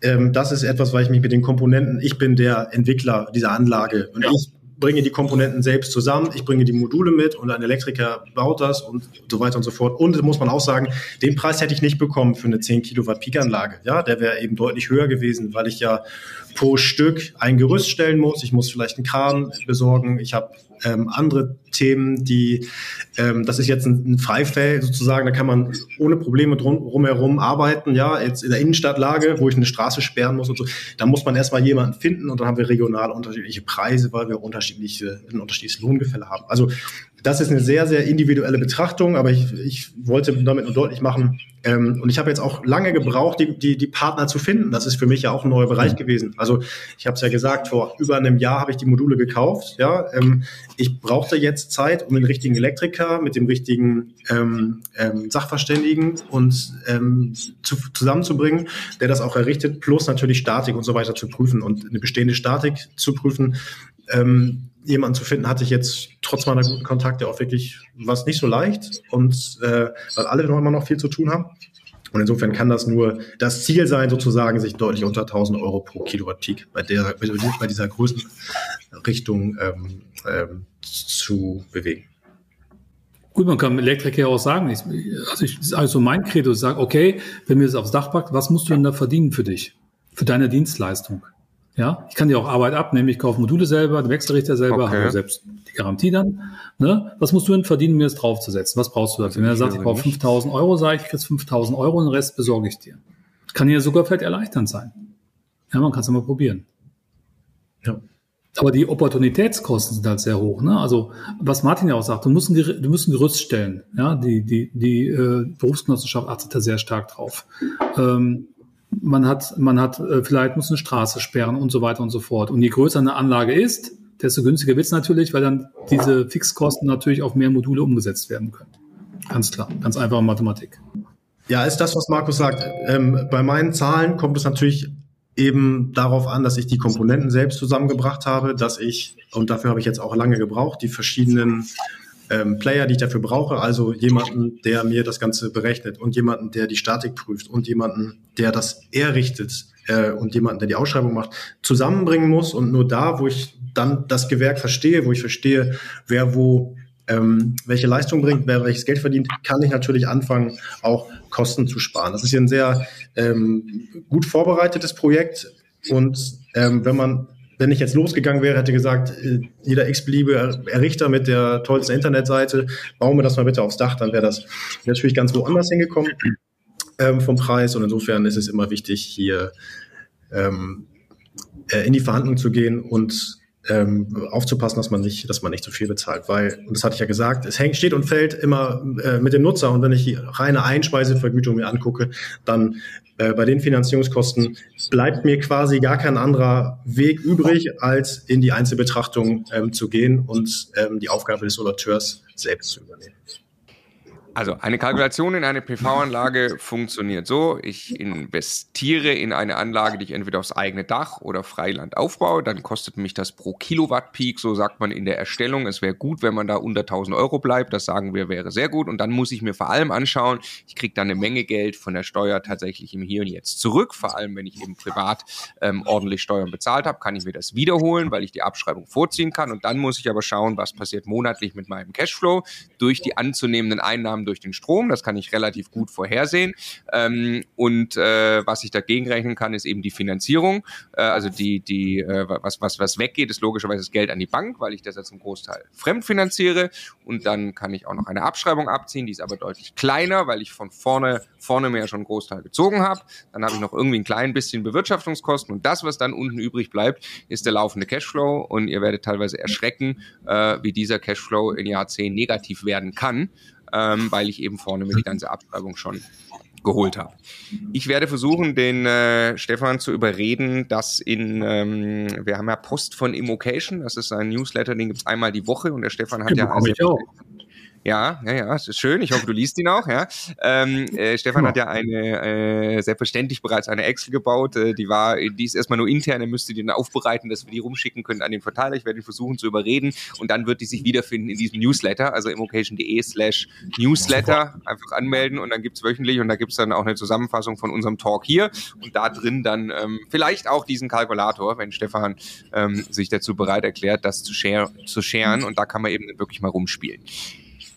ähm, das ist etwas, weil ich mich mit den Komponenten, ich bin der Entwickler dieser Anlage und ja. ich bringe die Komponenten selbst zusammen, ich bringe die Module mit und ein Elektriker baut das und so weiter und so fort. Und muss man auch sagen, den Preis hätte ich nicht bekommen für eine 10 Kilowatt Peak-Anlage. Ja, der wäre eben deutlich höher gewesen, weil ich ja pro Stück ein Gerüst stellen muss. Ich muss vielleicht einen Kran besorgen. Ich habe ähm, andere Themen, die, ähm, das ist jetzt ein, ein Freifeld sozusagen, da kann man ohne Probleme drum, rumherum arbeiten. Ja, jetzt in der Innenstadtlage, wo ich eine Straße sperren muss und so, da muss man erstmal jemanden finden und dann haben wir regional unterschiedliche Preise, weil wir unterschiedliche, ein unterschiedliches Lohngefälle haben. Also das ist eine sehr, sehr individuelle Betrachtung, aber ich, ich wollte damit nur deutlich machen, ähm, und ich habe jetzt auch lange gebraucht, die, die, die Partner zu finden. Das ist für mich ja auch ein neuer Bereich gewesen. Also ich habe es ja gesagt, vor über einem Jahr habe ich die Module gekauft. Ja, ähm, ich brauchte jetzt Zeit, um den richtigen Elektriker mit dem richtigen ähm, ähm, Sachverständigen und ähm, zu, zusammenzubringen, der das auch errichtet, plus natürlich Statik und so weiter zu prüfen und eine bestehende Statik zu prüfen. Ähm, jemanden zu finden, hatte ich jetzt trotz meiner guten Kontakte auch wirklich was nicht so leicht und äh, weil alle noch immer noch viel zu tun haben. Und insofern kann das nur das Ziel sein, sozusagen, sich deutlich unter 1000 Euro pro Kilowatt bei, der, bei dieser Größenrichtung ähm, ähm, zu bewegen. Gut, man kann Elektriker auch sagen, ich, also, ich, also mein Credo sagt, okay, wenn mir das aufs Dach packt, was musst du denn da verdienen für dich? Für deine Dienstleistung? Ja, ich kann dir auch Arbeit abnehmen, ich kaufe Module selber, den Wechselrichter selber, okay. habe selbst die Garantie dann. Ne? Was musst du denn verdienen, mir das draufzusetzen? Was brauchst du dafür? Wenn er sagt, ich brauche 5000 Euro, sage ich, ich kriegst 5000 Euro und den Rest besorge ich dir. Kann ja sogar vielleicht erleichternd sein. Ja, man kann es ja mal probieren. Ja. Aber die Opportunitätskosten sind halt sehr hoch. Ne? Also was Martin ja auch sagt, du musst ein, du musst ein Gerüst stellen. Ja? Die, die, die äh, Berufsgenossenschaft achtet da sehr stark drauf. Ähm, man hat, man hat, äh, vielleicht muss eine Straße sperren und so weiter und so fort. Und je größer eine Anlage ist, desto günstiger wird es natürlich, weil dann diese Fixkosten natürlich auf mehr Module umgesetzt werden können. Ganz klar, ganz einfache Mathematik. Ja, ist das, was Markus sagt. Ähm, bei meinen Zahlen kommt es natürlich eben darauf an, dass ich die Komponenten selbst zusammengebracht habe, dass ich, und dafür habe ich jetzt auch lange gebraucht, die verschiedenen ähm, Player, die ich dafür brauche, also jemanden, der mir das Ganze berechnet und jemanden, der die Statik prüft und jemanden, der das errichtet äh, und jemanden, der die Ausschreibung macht, zusammenbringen muss und nur da, wo ich dann das Gewerk verstehe, wo ich verstehe, wer wo ähm, welche Leistung bringt, wer welches Geld verdient, kann ich natürlich anfangen, auch Kosten zu sparen. Das ist hier ein sehr ähm, gut vorbereitetes Projekt und ähm, wenn man wenn ich jetzt losgegangen wäre, hätte gesagt, äh, jeder x-beliebige Errichter mit der tollsten Internetseite, bauen wir das mal bitte aufs Dach, dann wäre das natürlich ganz woanders hingekommen ähm, vom Preis. Und insofern ist es immer wichtig, hier ähm, äh, in die Verhandlungen zu gehen und ähm, aufzupassen, dass man nicht, dass man nicht zu viel bezahlt, weil, und das hatte ich ja gesagt, es hängt, steht und fällt immer äh, mit dem Nutzer. Und wenn ich die reine Einspeisevergütung mir angucke, dann äh, bei den Finanzierungskosten bleibt mir quasi gar kein anderer Weg übrig, als in die Einzelbetrachtung ähm, zu gehen und ähm, die Aufgabe des Solateurs selbst zu übernehmen. Also eine Kalkulation in eine PV-Anlage funktioniert so, ich investiere in eine Anlage, die ich entweder aufs eigene Dach oder Freiland aufbaue, dann kostet mich das pro Kilowatt Peak, so sagt man in der Erstellung. Es wäre gut, wenn man da unter 1000 Euro bleibt, das sagen wir, wäre sehr gut. Und dann muss ich mir vor allem anschauen, ich kriege dann eine Menge Geld von der Steuer tatsächlich im Hier und Jetzt zurück, vor allem wenn ich eben privat ähm, ordentlich Steuern bezahlt habe, kann ich mir das wiederholen, weil ich die Abschreibung vorziehen kann. Und dann muss ich aber schauen, was passiert monatlich mit meinem Cashflow durch die anzunehmenden Einnahmen Einnahmen durch den Strom. Das kann ich relativ gut vorhersehen. Ähm, und äh, was ich dagegen rechnen kann, ist eben die Finanzierung. Äh, also die, die, äh, was, was, was weggeht, ist logischerweise das Geld an die Bank, weil ich das jetzt im Großteil fremdfinanziere. Und dann kann ich auch noch eine Abschreibung abziehen, die ist aber deutlich kleiner, weil ich von vorne, vorne mir ja schon einen Großteil gezogen habe. Dann habe ich noch irgendwie ein klein bisschen Bewirtschaftungskosten und das, was dann unten übrig bleibt, ist der laufende Cashflow und ihr werdet teilweise erschrecken, äh, wie dieser Cashflow in Jahr 10 negativ werden kann ähm, weil ich eben vorne mir die ganze Abschreibung schon geholt habe. Ich werde versuchen, den äh, Stefan zu überreden, dass in, ähm, wir haben ja Post von Immocation, das ist ein Newsletter, den gibt es einmal die Woche und der Stefan hat ja, ja also, ja, ja, ja, es ist schön. Ich hoffe, du liest ihn auch. Ja. Ähm, äh, Stefan hat ja eine äh, selbstverständlich bereits eine Excel gebaut. Äh, die war, die ist erstmal nur intern. Er müsste die dann aufbereiten, dass wir die rumschicken können an den Verteiler. Ich werde ihn versuchen zu überreden und dann wird die sich wiederfinden in diesem Newsletter, also immocation.de slash Newsletter. Einfach anmelden und dann gibt's wöchentlich und da gibt's dann auch eine Zusammenfassung von unserem Talk hier und da drin dann ähm, vielleicht auch diesen Kalkulator, wenn Stefan ähm, sich dazu bereit erklärt, das zu, share, zu sharen und da kann man eben wirklich mal rumspielen.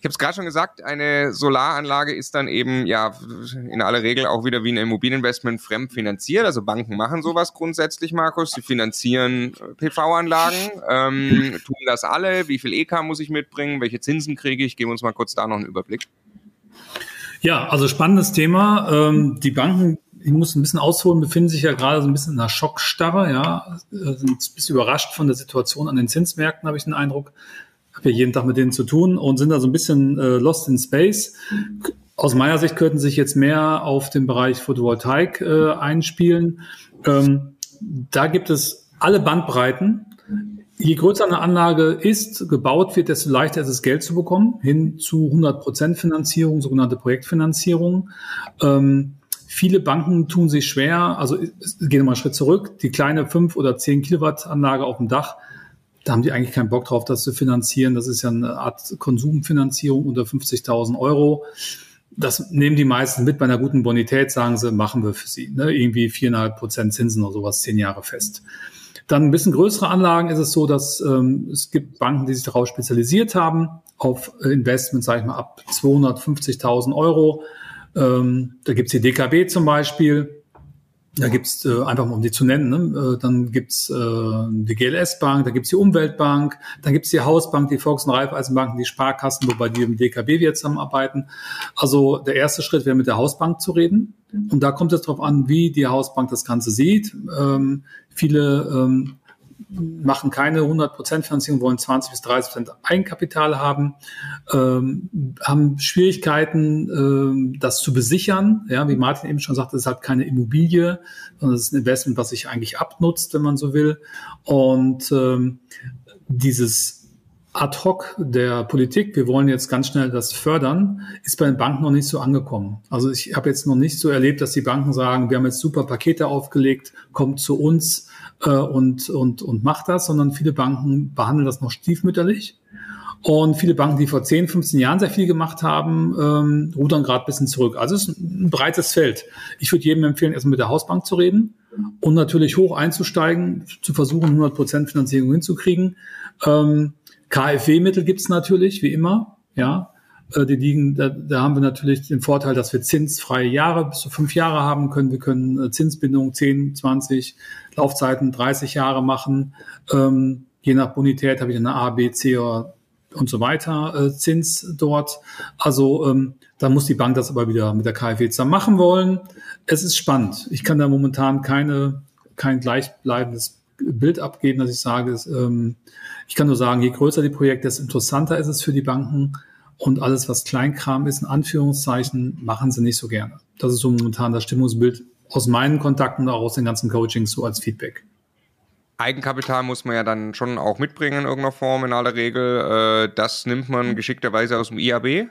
Ich habe es gerade schon gesagt, eine Solaranlage ist dann eben ja in aller Regel auch wieder wie ein Immobilieninvestment fremdfinanziert. Also Banken machen sowas grundsätzlich, Markus. Sie finanzieren äh, PV-Anlagen. Ähm, tun das alle? Wie viel EK muss ich mitbringen? Welche Zinsen kriege ich? Geben wir uns mal kurz da noch einen Überblick. Ja, also spannendes Thema. Ähm, die Banken ich muss ein bisschen ausholen, befinden sich ja gerade so ein bisschen in einer Schockstarre, ja, äh, sind ein bisschen überrascht von der Situation an den Zinsmärkten, habe ich den Eindruck jeden Tag mit denen zu tun und sind da so ein bisschen äh, lost in space. Aus meiner Sicht könnten sich jetzt mehr auf den Bereich Photovoltaik äh, einspielen. Ähm, da gibt es alle Bandbreiten. Je größer eine Anlage ist, gebaut wird, desto leichter ist es, Geld zu bekommen, hin zu 100% Finanzierung, sogenannte Projektfinanzierung. Ähm, viele Banken tun sich schwer, also gehen wir mal einen Schritt zurück, die kleine 5 oder 10 Kilowatt Anlage auf dem Dach da haben die eigentlich keinen Bock drauf, das zu finanzieren. Das ist ja eine Art Konsumfinanzierung unter 50.000 Euro. Das nehmen die meisten mit bei einer guten Bonität, sagen sie, machen wir für sie. Ne? Irgendwie viereinhalb Prozent Zinsen oder sowas, zehn Jahre fest. Dann ein bisschen größere Anlagen ist es so, dass ähm, es gibt Banken, die sich darauf spezialisiert haben, auf Investments, sage ich mal, ab 250.000 Euro. Ähm, da gibt's die DKB zum Beispiel, da gibt's äh, einfach mal um die zu nennen, ne? äh, dann gibt's äh, die GLS-Bank, da gibt's die Umweltbank, dann gibt's die Hausbank, die Volks- und Raiffeisenbanken, die Sparkassen, wobei die im DKB wir zusammenarbeiten. Also der erste Schritt wäre mit der Hausbank zu reden. Und da kommt es darauf an, wie die Hausbank das Ganze sieht. Ähm, viele ähm, machen keine 100% Finanzierung, wollen 20 bis 30% Eigenkapital haben, ähm, haben Schwierigkeiten, ähm, das zu besichern. Ja, wie Martin eben schon sagte, es halt keine Immobilie, sondern es ist ein Investment, was sich eigentlich abnutzt, wenn man so will. Und ähm, dieses ad hoc der Politik, wir wollen jetzt ganz schnell das fördern, ist bei den Banken noch nicht so angekommen. Also ich habe jetzt noch nicht so erlebt, dass die Banken sagen, wir haben jetzt super Pakete aufgelegt, kommt zu uns äh, und, und, und macht das, sondern viele Banken behandeln das noch stiefmütterlich. Und viele Banken, die vor 10, 15 Jahren sehr viel gemacht haben, ähm, rudern gerade ein bisschen zurück. Also es ist ein breites Feld. Ich würde jedem empfehlen, erstmal mit der Hausbank zu reden und natürlich hoch einzusteigen, zu versuchen, 100% Finanzierung hinzukriegen. Ähm, KfW-Mittel gibt's natürlich, wie immer, ja. Äh, die liegen, da, da haben wir natürlich den Vorteil, dass wir zinsfreie Jahre bis zu fünf Jahre haben können. Wir können äh, Zinsbindung 10, 20, Laufzeiten 30 Jahre machen. Ähm, je nach Bonität habe ich eine A, B, C oder und so weiter äh, Zins dort. Also ähm, da muss die Bank das aber wieder mit der KfW zusammen machen wollen. Es ist spannend. Ich kann da momentan keine, kein gleichbleibendes Bild abgeben, dass ich sage, es, ähm, ich kann nur sagen, je größer die Projekte, desto interessanter ist es für die Banken. Und alles, was Kleinkram ist, in Anführungszeichen, machen sie nicht so gerne. Das ist so momentan das Stimmungsbild aus meinen Kontakten, auch aus den ganzen Coachings, so als Feedback. Eigenkapital muss man ja dann schon auch mitbringen in irgendeiner Form in aller Regel. Äh, das nimmt man geschickterweise aus dem IAB.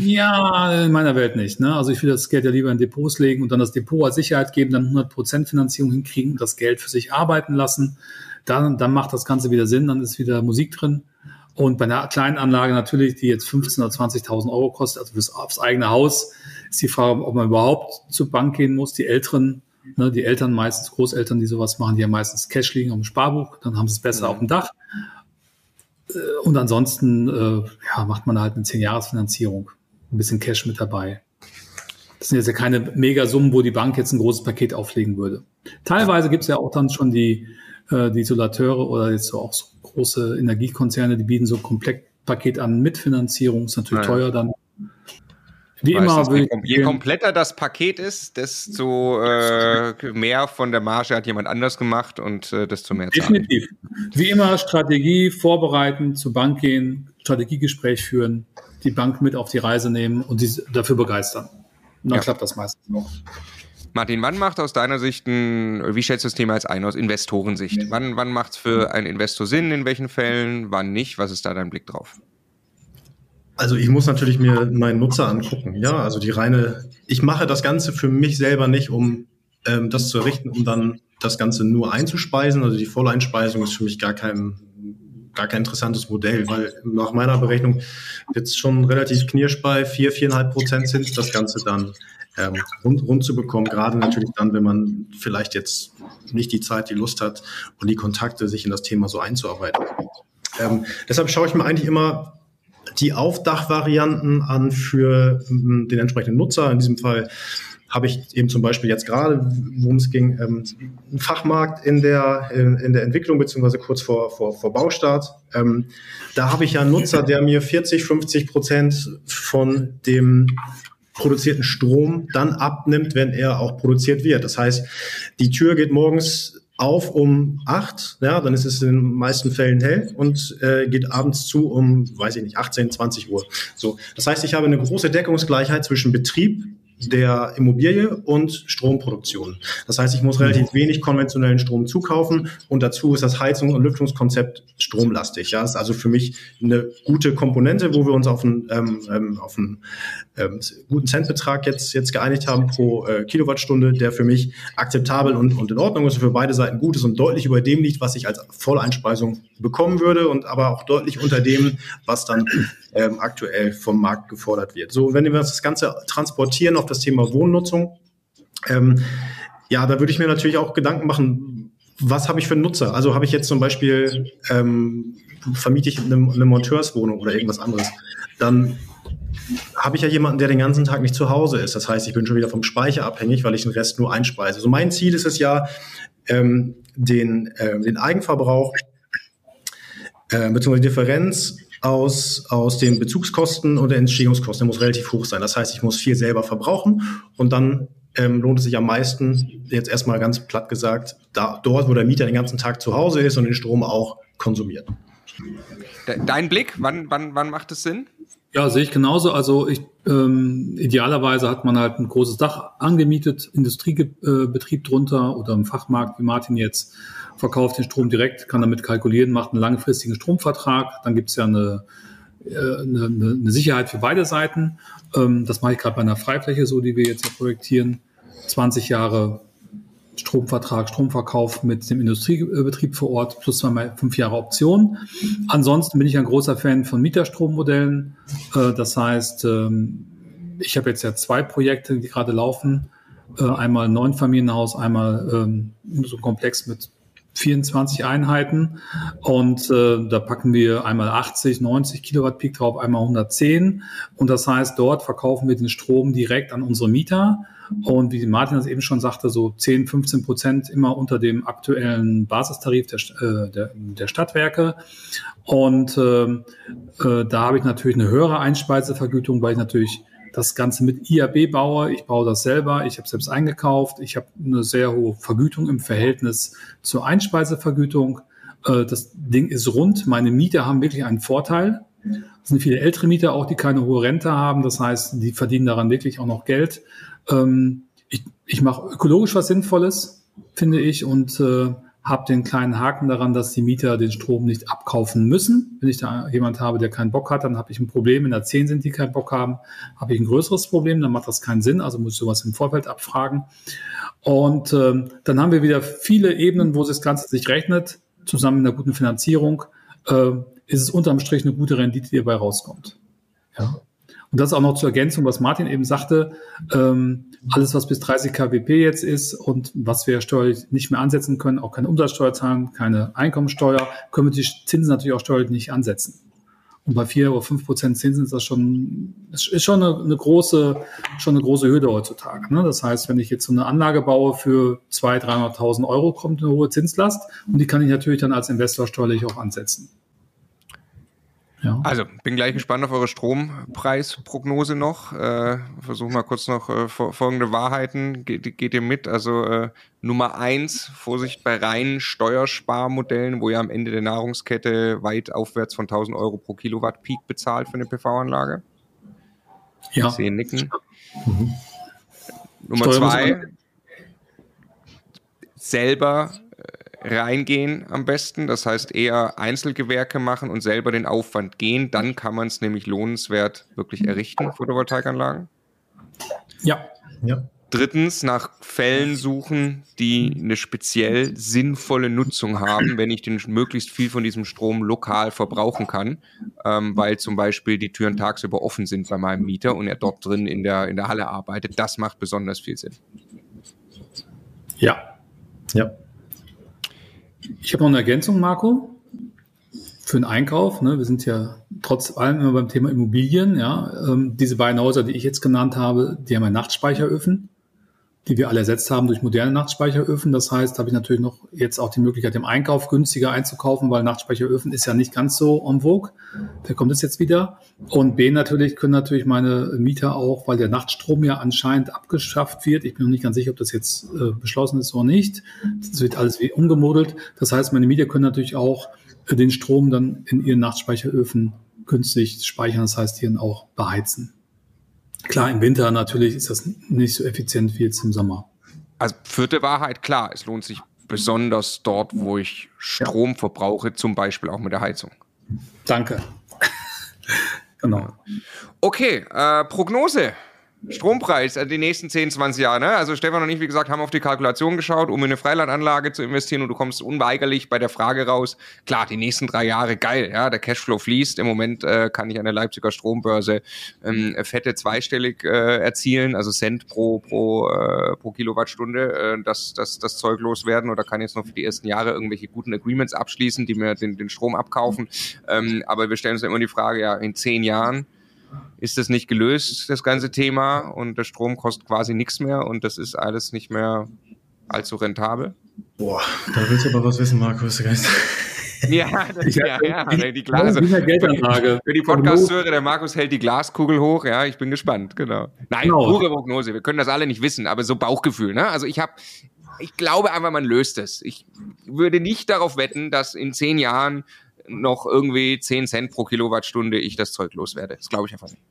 Ja, in meiner Welt nicht. Ne? Also ich will das Geld ja lieber in Depots legen und dann das Depot als Sicherheit geben, dann 100% Finanzierung hinkriegen und das Geld für sich arbeiten lassen. Dann, dann macht das Ganze wieder Sinn, dann ist wieder Musik drin. Und bei einer kleinen Anlage natürlich, die jetzt 15.000 oder 20.000 Euro kostet, also fürs, aufs eigene Haus, ist die Frage, ob man überhaupt zur Bank gehen muss. Die Älteren Ne, die Eltern meistens, Großeltern, die sowas machen, die haben meistens Cash liegen auf dem Sparbuch, dann haben sie es besser mhm. auf dem Dach. Äh, und ansonsten äh, ja, macht man halt eine 10-Jahres-Finanzierung. Ein bisschen Cash mit dabei. Das sind jetzt ja keine Megasummen, wo die Bank jetzt ein großes Paket auflegen würde. Teilweise gibt es ja auch dann schon die, äh, die Isolateure oder jetzt so auch so große Energiekonzerne, die bieten so ein Komplettpaket an mit Finanzierung. Ist natürlich ja. teuer dann. Wie immer. Je, je kompletter das Paket ist, desto äh, mehr von der Marge hat jemand anders gemacht und äh, desto mehr zahlen. Definitiv. Wie immer Strategie vorbereiten, zur Bank gehen, Strategiegespräch führen, die Bank mit auf die Reise nehmen und sie dafür begeistern. Und dann ja. klappt das meistens noch. Martin, wann macht aus deiner Sicht ein, wie schätzt du das Thema als ein aus Investorensicht? Wann, wann macht es für einen Investor Sinn, in welchen Fällen, wann nicht? Was ist da dein Blick drauf? Also ich muss natürlich mir meinen Nutzer angucken. Ja, also die reine, ich mache das Ganze für mich selber nicht, um ähm, das zu errichten, um dann das Ganze nur einzuspeisen. Also die Volleinspeisung ist für mich gar kein, gar kein interessantes Modell, weil nach meiner Berechnung jetzt schon relativ knirsch bei vier, viereinhalb Prozent sind, das Ganze dann ähm, rund, rund zu bekommen. Gerade natürlich dann, wenn man vielleicht jetzt nicht die Zeit, die Lust hat und die Kontakte, sich in das Thema so einzuarbeiten. Ähm, deshalb schaue ich mir eigentlich immer die Aufdachvarianten an für ähm, den entsprechenden Nutzer. In diesem Fall habe ich eben zum Beispiel jetzt gerade, worum es ging, ähm, einen Fachmarkt in der, in, in, der Entwicklung beziehungsweise kurz vor, vor, vor Baustart. Ähm, da habe ich ja einen Nutzer, der mir 40, 50 Prozent von dem produzierten Strom dann abnimmt, wenn er auch produziert wird. Das heißt, die Tür geht morgens auf um acht, ja, dann ist es in den meisten Fällen hell und äh, geht abends zu um, weiß ich nicht, 18, 20 Uhr. So, das heißt, ich habe eine große Deckungsgleichheit zwischen Betrieb der Immobilie und Stromproduktion. Das heißt, ich muss relativ wenig konventionellen Strom zukaufen und dazu ist das Heizung- und Lüftungskonzept stromlastig. Ja, ist also für mich eine gute Komponente, wo wir uns auf einen, ähm, ähm, auf einen ähm, guten Centbetrag jetzt, jetzt geeinigt haben pro äh, Kilowattstunde, der für mich akzeptabel und, und in Ordnung ist, für beide Seiten gut ist und deutlich über dem liegt, was ich als Volleinspeisung bekommen würde und aber auch deutlich unter dem, was dann ähm, aktuell vom Markt gefordert wird. So, wenn wir das Ganze transportieren auf das Thema Wohnnutzung, ähm, ja, da würde ich mir natürlich auch Gedanken machen, was habe ich für einen Nutzer? Also habe ich jetzt zum Beispiel, ähm, vermiete ich eine, eine Monteurswohnung oder irgendwas anderes, dann habe ich ja jemanden, der den ganzen Tag nicht zu Hause ist. Das heißt, ich bin schon wieder vom Speicher abhängig, weil ich den Rest nur einspeise. Also mein Ziel ist es ja, ähm, den, äh, den Eigenverbrauch äh, bzw. die Differenz aus, aus den Bezugskosten und der Entstehungskosten, der muss relativ hoch sein. Das heißt, ich muss viel selber verbrauchen und dann ähm, lohnt es sich am meisten, jetzt erstmal ganz platt gesagt, da, dort, wo der Mieter den ganzen Tag zu Hause ist und den Strom auch konsumiert. Dein Blick, wann, wann, wann macht es Sinn? Ja, sehe ich genauso. Also ich, ähm, idealerweise hat man halt ein großes Dach angemietet, Industriebetrieb drunter oder im Fachmarkt, wie Martin jetzt, verkauft den Strom direkt, kann damit kalkulieren, macht einen langfristigen Stromvertrag. Dann gibt's ja eine, äh, eine, eine Sicherheit für beide Seiten. Ähm, das mache ich gerade bei einer Freifläche so, die wir jetzt projektieren. 20 Jahre Stromvertrag, Stromverkauf mit dem Industriebetrieb vor Ort plus zweimal fünf Jahre Option. Ansonsten bin ich ein großer Fan von Mieterstrommodellen. Äh, das heißt, ähm, ich habe jetzt ja zwei Projekte, die gerade laufen. Äh, einmal ein Neunfamilienhaus, einmal ähm, so ein Komplex mit 24 Einheiten und äh, da packen wir einmal 80, 90 Kilowatt Peak drauf, einmal 110 und das heißt, dort verkaufen wir den Strom direkt an unsere Mieter und wie Martin das eben schon sagte, so 10, 15 Prozent immer unter dem aktuellen Basistarif der, äh, der, der Stadtwerke und äh, äh, da habe ich natürlich eine höhere Einspeisevergütung, weil ich natürlich das Ganze mit IAB baue. Ich baue das selber, ich habe selbst eingekauft, ich habe eine sehr hohe Vergütung im Verhältnis zur Einspeisevergütung. Äh, das Ding ist rund. Meine Mieter haben wirklich einen Vorteil. Es sind viele ältere Mieter auch, die keine hohe Rente haben. Das heißt, die verdienen daran wirklich auch noch Geld. Ähm, ich, ich mache ökologisch was Sinnvolles, finde ich, und äh, habe den kleinen Haken daran, dass die Mieter den Strom nicht abkaufen müssen. Wenn ich da jemand habe, der keinen Bock hat, dann habe ich ein Problem. Wenn da zehn sind, die keinen Bock haben, habe ich ein größeres Problem. Dann macht das keinen Sinn. Also muss ich sowas im Vorfeld abfragen. Und ähm, dann haben wir wieder viele Ebenen, wo das Ganze sich rechnet. Zusammen mit einer guten Finanzierung äh, ist es unterm Strich eine gute Rendite, die dabei rauskommt. Ja. Und das auch noch zur Ergänzung, was Martin eben sagte. Ähm, alles, was bis 30 kWp jetzt ist und was wir steuerlich nicht mehr ansetzen können, auch keine Umsatzsteuer zahlen, keine Einkommensteuer, können wir die Zinsen natürlich auch steuerlich nicht ansetzen. Und bei vier oder fünf Prozent Zinsen ist das schon, ist schon eine, eine große, schon eine große Hürde heutzutage. Ne? Das heißt, wenn ich jetzt so eine Anlage baue für 200.000, 300.000 Euro, kommt eine hohe Zinslast und die kann ich natürlich dann als Investor steuerlich auch ansetzen. Ja. Also, bin gleich gespannt auf eure Strompreisprognose noch. Äh, Versuche mal kurz noch äh, folgende Wahrheiten. Geht, geht ihr mit? Also äh, Nummer eins, Vorsicht bei reinen Steuersparmodellen, wo ihr am Ende der Nahrungskette weit aufwärts von 1000 Euro pro Kilowatt Peak bezahlt für eine PV-Anlage. Ja. Ich sehe Nicken. Mhm. Nummer zwei, selber reingehen am besten. Das heißt eher Einzelgewerke machen und selber den Aufwand gehen. Dann kann man es nämlich lohnenswert wirklich errichten, Photovoltaikanlagen. Ja. ja. Drittens, nach Fällen suchen, die eine speziell sinnvolle Nutzung haben, wenn ich den möglichst viel von diesem Strom lokal verbrauchen kann, ähm, weil zum Beispiel die Türen tagsüber offen sind bei meinem Mieter und er dort drin in der, in der Halle arbeitet. Das macht besonders viel Sinn. Ja. Ja. Ich habe noch eine Ergänzung, Marco, für den Einkauf. Ne? Wir sind ja trotz allem immer beim Thema Immobilien. Ja? Ähm, diese beiden Häuser, die ich jetzt genannt habe, die haben ja Nachtspeicheröfen die wir alle ersetzt haben durch moderne Nachtspeicheröfen. Das heißt, habe ich natürlich noch jetzt auch die Möglichkeit, im Einkauf günstiger einzukaufen, weil Nachtspeicheröfen ist ja nicht ganz so en vogue. Der kommt es jetzt wieder. Und B natürlich können natürlich meine Mieter auch, weil der Nachtstrom ja anscheinend abgeschafft wird. Ich bin noch nicht ganz sicher, ob das jetzt äh, beschlossen ist oder nicht. Das wird alles wie umgemodelt. Das heißt, meine Mieter können natürlich auch äh, den Strom dann in ihren Nachtspeicheröfen günstig speichern. Das heißt, hier auch beheizen. Klar, im Winter natürlich ist das nicht so effizient wie jetzt im Sommer. Also vierte Wahrheit, klar, es lohnt sich besonders dort, wo ich Strom ja. verbrauche, zum Beispiel auch mit der Heizung. Danke. genau. Okay, äh, Prognose. Strompreis also die nächsten 10, 20 Jahre. Ne? Also Stefan und ich, wie gesagt, haben auf die Kalkulation geschaut, um in eine Freilandanlage zu investieren und du kommst unweigerlich bei der Frage raus, klar, die nächsten drei Jahre geil, ja, der Cashflow fließt. Im Moment äh, kann ich an der Leipziger Strombörse ähm, fette zweistellig äh, erzielen, also Cent pro, pro, äh, pro Kilowattstunde, äh, dass das, das Zeug loswerden oder kann jetzt noch für die ersten Jahre irgendwelche guten Agreements abschließen, die mir den, den Strom abkaufen. Ähm, aber wir stellen uns ja immer die Frage, ja, in zehn Jahren, ist das nicht gelöst, das ganze Thema, und der Strom kostet quasi nichts mehr und das ist alles nicht mehr allzu rentabel? Boah, da willst du aber was wissen, Markus. Ja, das, ja, ja, ja, die Glas. Geldanlage. Für die Podcast-Hörer, der Markus hält die Glaskugel hoch. Ja, ich bin gespannt, genau. Nein, genau. pure Prognose. Wir können das alle nicht wissen, aber so Bauchgefühl. Ne? Also ich habe, ich glaube einfach, man löst es. Ich würde nicht darauf wetten, dass in zehn Jahren noch irgendwie 10 Cent pro Kilowattstunde ich das Zeug loswerde. Das glaube ich einfach nicht.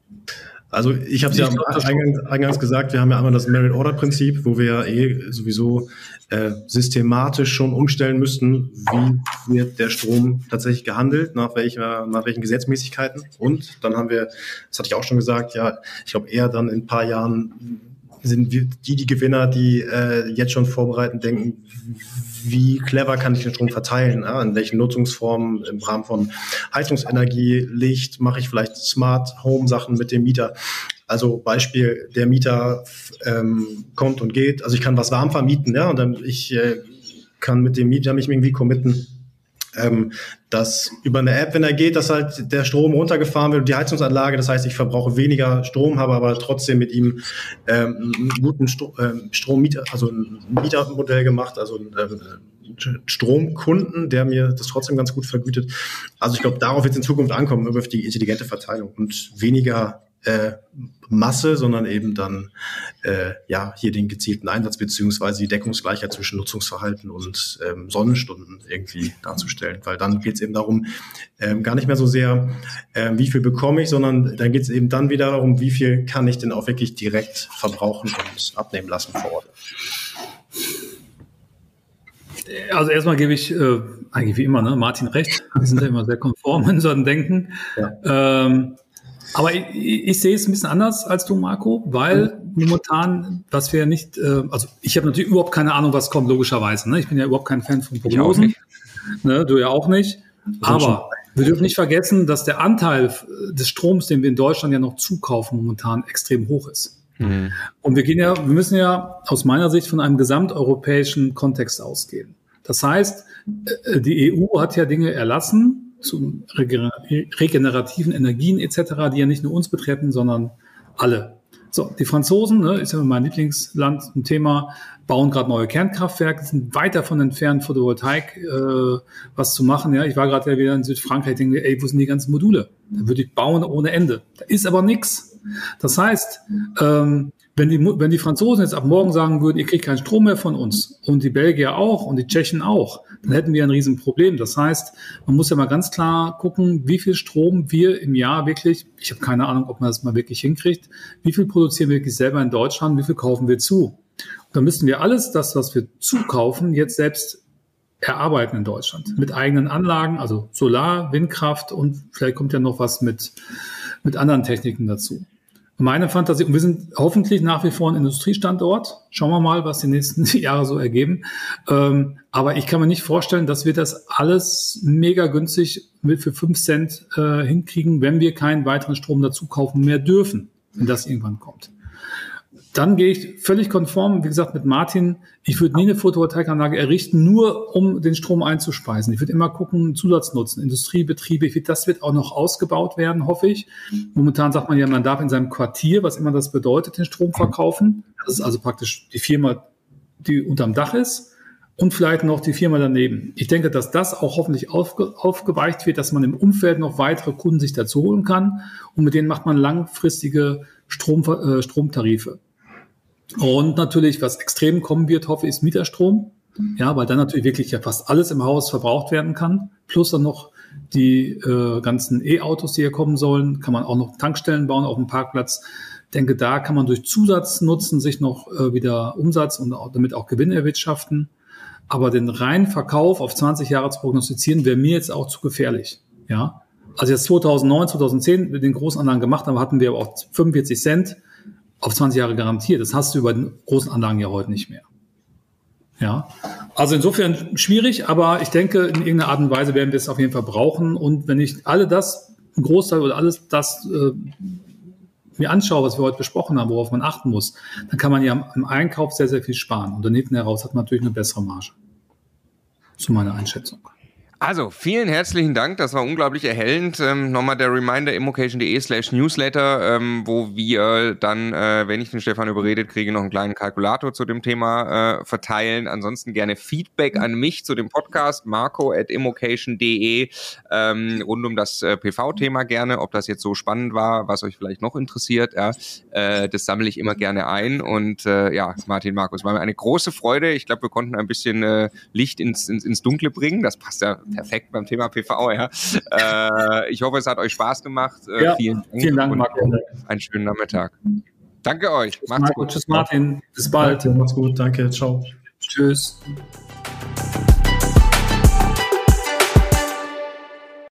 Also ich habe es ja eingangs, eingangs, gesagt, wir haben ja einmal das Merit-Order-Prinzip, wo wir ja eh sowieso äh, systematisch schon umstellen müssten, wie wird der Strom tatsächlich gehandelt, nach, welcher, nach welchen Gesetzmäßigkeiten. Und dann haben wir, das hatte ich auch schon gesagt, ja, ich glaube eher dann in ein paar Jahren sind die die Gewinner, die äh, jetzt schon vorbereiten, denken, wie clever kann ich den Strom verteilen, ja? in welchen Nutzungsformen im Rahmen von Heizungsenergie, Licht, mache ich vielleicht Smart Home Sachen mit dem Mieter. Also Beispiel, der Mieter ähm, kommt und geht, also ich kann was warm vermieten, ja, und dann ich äh, kann mit dem Mieter mich irgendwie committen ähm, dass über eine App, wenn er geht, dass halt der Strom runtergefahren wird und die Heizungsanlage, das heißt, ich verbrauche weniger Strom, habe aber trotzdem mit ihm ähm, einen guten Sto ähm, Strommieter, also ein Mietermodell gemacht, also ein ähm, Stromkunden, der mir das trotzdem ganz gut vergütet. Also ich glaube, darauf wird es in Zukunft ankommen, über die intelligente Verteilung und weniger äh, Masse, sondern eben dann äh, ja hier den gezielten Einsatz beziehungsweise die Deckungsgleichheit zwischen Nutzungsverhalten und ähm, Sonnenstunden irgendwie darzustellen. Weil dann geht es eben darum, ähm, gar nicht mehr so sehr, ähm, wie viel bekomme ich, sondern dann geht es eben dann wieder darum, wie viel kann ich denn auch wirklich direkt verbrauchen und abnehmen lassen vor Ort. Also erstmal gebe ich äh, eigentlich wie immer ne, Martin recht. Wir sind ja immer sehr konform in unserem Denken. Ja. Ähm, aber ich, ich sehe es ein bisschen anders als du, Marco, weil momentan, was wir nicht, äh, also ich habe natürlich überhaupt keine Ahnung, was kommt, logischerweise. Ne? Ich bin ja überhaupt kein Fan von Prognosen. Ne? Du ja auch nicht. Aber wir dürfen nicht vergessen, dass der Anteil des Stroms, den wir in Deutschland ja noch zukaufen, momentan extrem hoch ist. Mhm. Und wir gehen ja, wir müssen ja aus meiner Sicht von einem gesamteuropäischen Kontext ausgehen. Das heißt, äh, die EU hat ja Dinge erlassen, zu regenerativen Energien etc., die ja nicht nur uns betreffen, sondern alle. So, die Franzosen, ne, ist ja mein Lieblingsland, ein Thema, bauen gerade neue Kernkraftwerke, sind weit davon entfernt, Photovoltaik äh, was zu machen. Ja, ich war gerade ja wieder in Südfrankreich, denke, ey, wo sind die ganzen Module? Da würde ich bauen ohne Ende. Da ist aber nichts. Das heißt, ähm, wenn die, wenn die Franzosen jetzt ab morgen sagen würden, ihr kriegt keinen Strom mehr von uns und die Belgier auch und die Tschechen auch, dann hätten wir ein Riesenproblem. Das heißt, man muss ja mal ganz klar gucken, wie viel Strom wir im Jahr wirklich, ich habe keine Ahnung, ob man das mal wirklich hinkriegt, wie viel produzieren wir wirklich selber in Deutschland, wie viel kaufen wir zu. Und dann müssen wir alles das, was wir zukaufen, jetzt selbst erarbeiten in Deutschland. Mit eigenen Anlagen, also Solar, Windkraft und vielleicht kommt ja noch was mit, mit anderen Techniken dazu meine Fantasie, und wir sind hoffentlich nach wie vor ein Industriestandort. Schauen wir mal, was die nächsten Jahre so ergeben. Ähm, aber ich kann mir nicht vorstellen, dass wir das alles mega günstig für fünf Cent äh, hinkriegen, wenn wir keinen weiteren Strom dazu kaufen mehr dürfen, wenn das irgendwann kommt. Dann gehe ich völlig konform, wie gesagt, mit Martin. Ich würde nie eine Photovoltaikanlage errichten, nur um den Strom einzuspeisen. Ich würde immer gucken, Zusatznutzen, Industriebetriebe. Ich würde, das wird auch noch ausgebaut werden, hoffe ich. Momentan sagt man ja, man darf in seinem Quartier, was immer das bedeutet, den Strom verkaufen. Das ist also praktisch die Firma, die unterm Dach ist und vielleicht noch die Firma daneben. Ich denke, dass das auch hoffentlich aufge aufgeweicht wird, dass man im Umfeld noch weitere Kunden sich dazu holen kann und mit denen macht man langfristige Strom, äh, Stromtarife. Und natürlich, was extrem kommen wird, hoffe ich, ist Mieterstrom. Ja, weil dann natürlich wirklich ja fast alles im Haus verbraucht werden kann. Plus dann noch die äh, ganzen E-Autos, die hier kommen sollen, kann man auch noch Tankstellen bauen auf dem Parkplatz. Ich denke, da kann man durch Zusatznutzen sich noch äh, wieder Umsatz und auch, damit auch Gewinn erwirtschaften. Aber den reinen Verkauf auf 20 Jahre zu prognostizieren, wäre mir jetzt auch zu gefährlich. Ja, also jetzt 2009, 2010 mit den Großanlagen gemacht haben, hatten wir aber auch 45 Cent auf 20 Jahre garantiert. Das hast du über den großen Anlagen ja heute nicht mehr. Ja, also insofern schwierig, aber ich denke, in irgendeiner Art und Weise werden wir es auf jeden Fall brauchen. Und wenn ich alle das, ein Großteil oder alles das äh, mir anschaue, was wir heute besprochen haben, worauf man achten muss, dann kann man ja im Einkauf sehr, sehr viel sparen. Und dann hinten heraus hat man natürlich eine bessere Marge. Zu meiner Einschätzung. Also, vielen herzlichen Dank. Das war unglaublich erhellend. Ähm, nochmal der Reminder, immocation.de slash newsletter, ähm, wo wir dann, äh, wenn ich den Stefan überredet kriege, noch einen kleinen Kalkulator zu dem Thema äh, verteilen. Ansonsten gerne Feedback an mich zu dem Podcast, marco at immocation.de, ähm, rund um das äh, PV-Thema gerne, ob das jetzt so spannend war, was euch vielleicht noch interessiert. Ja, äh, das sammle ich immer gerne ein. Und äh, ja, Martin, Markus, war mir eine große Freude. Ich glaube, wir konnten ein bisschen äh, Licht ins, ins, ins Dunkle bringen. Das passt ja perfekt beim Thema PV. Ja. Äh, ich hoffe, es hat euch Spaß gemacht. Äh, ja, vielen Dank. Vielen Dank, Marco. Einen schönen Nachmittag. Danke euch. Macht's Marco, gut. Tschüss, Martin. Bis bald. Danke, macht's gut. Danke. Ciao. Tschüss.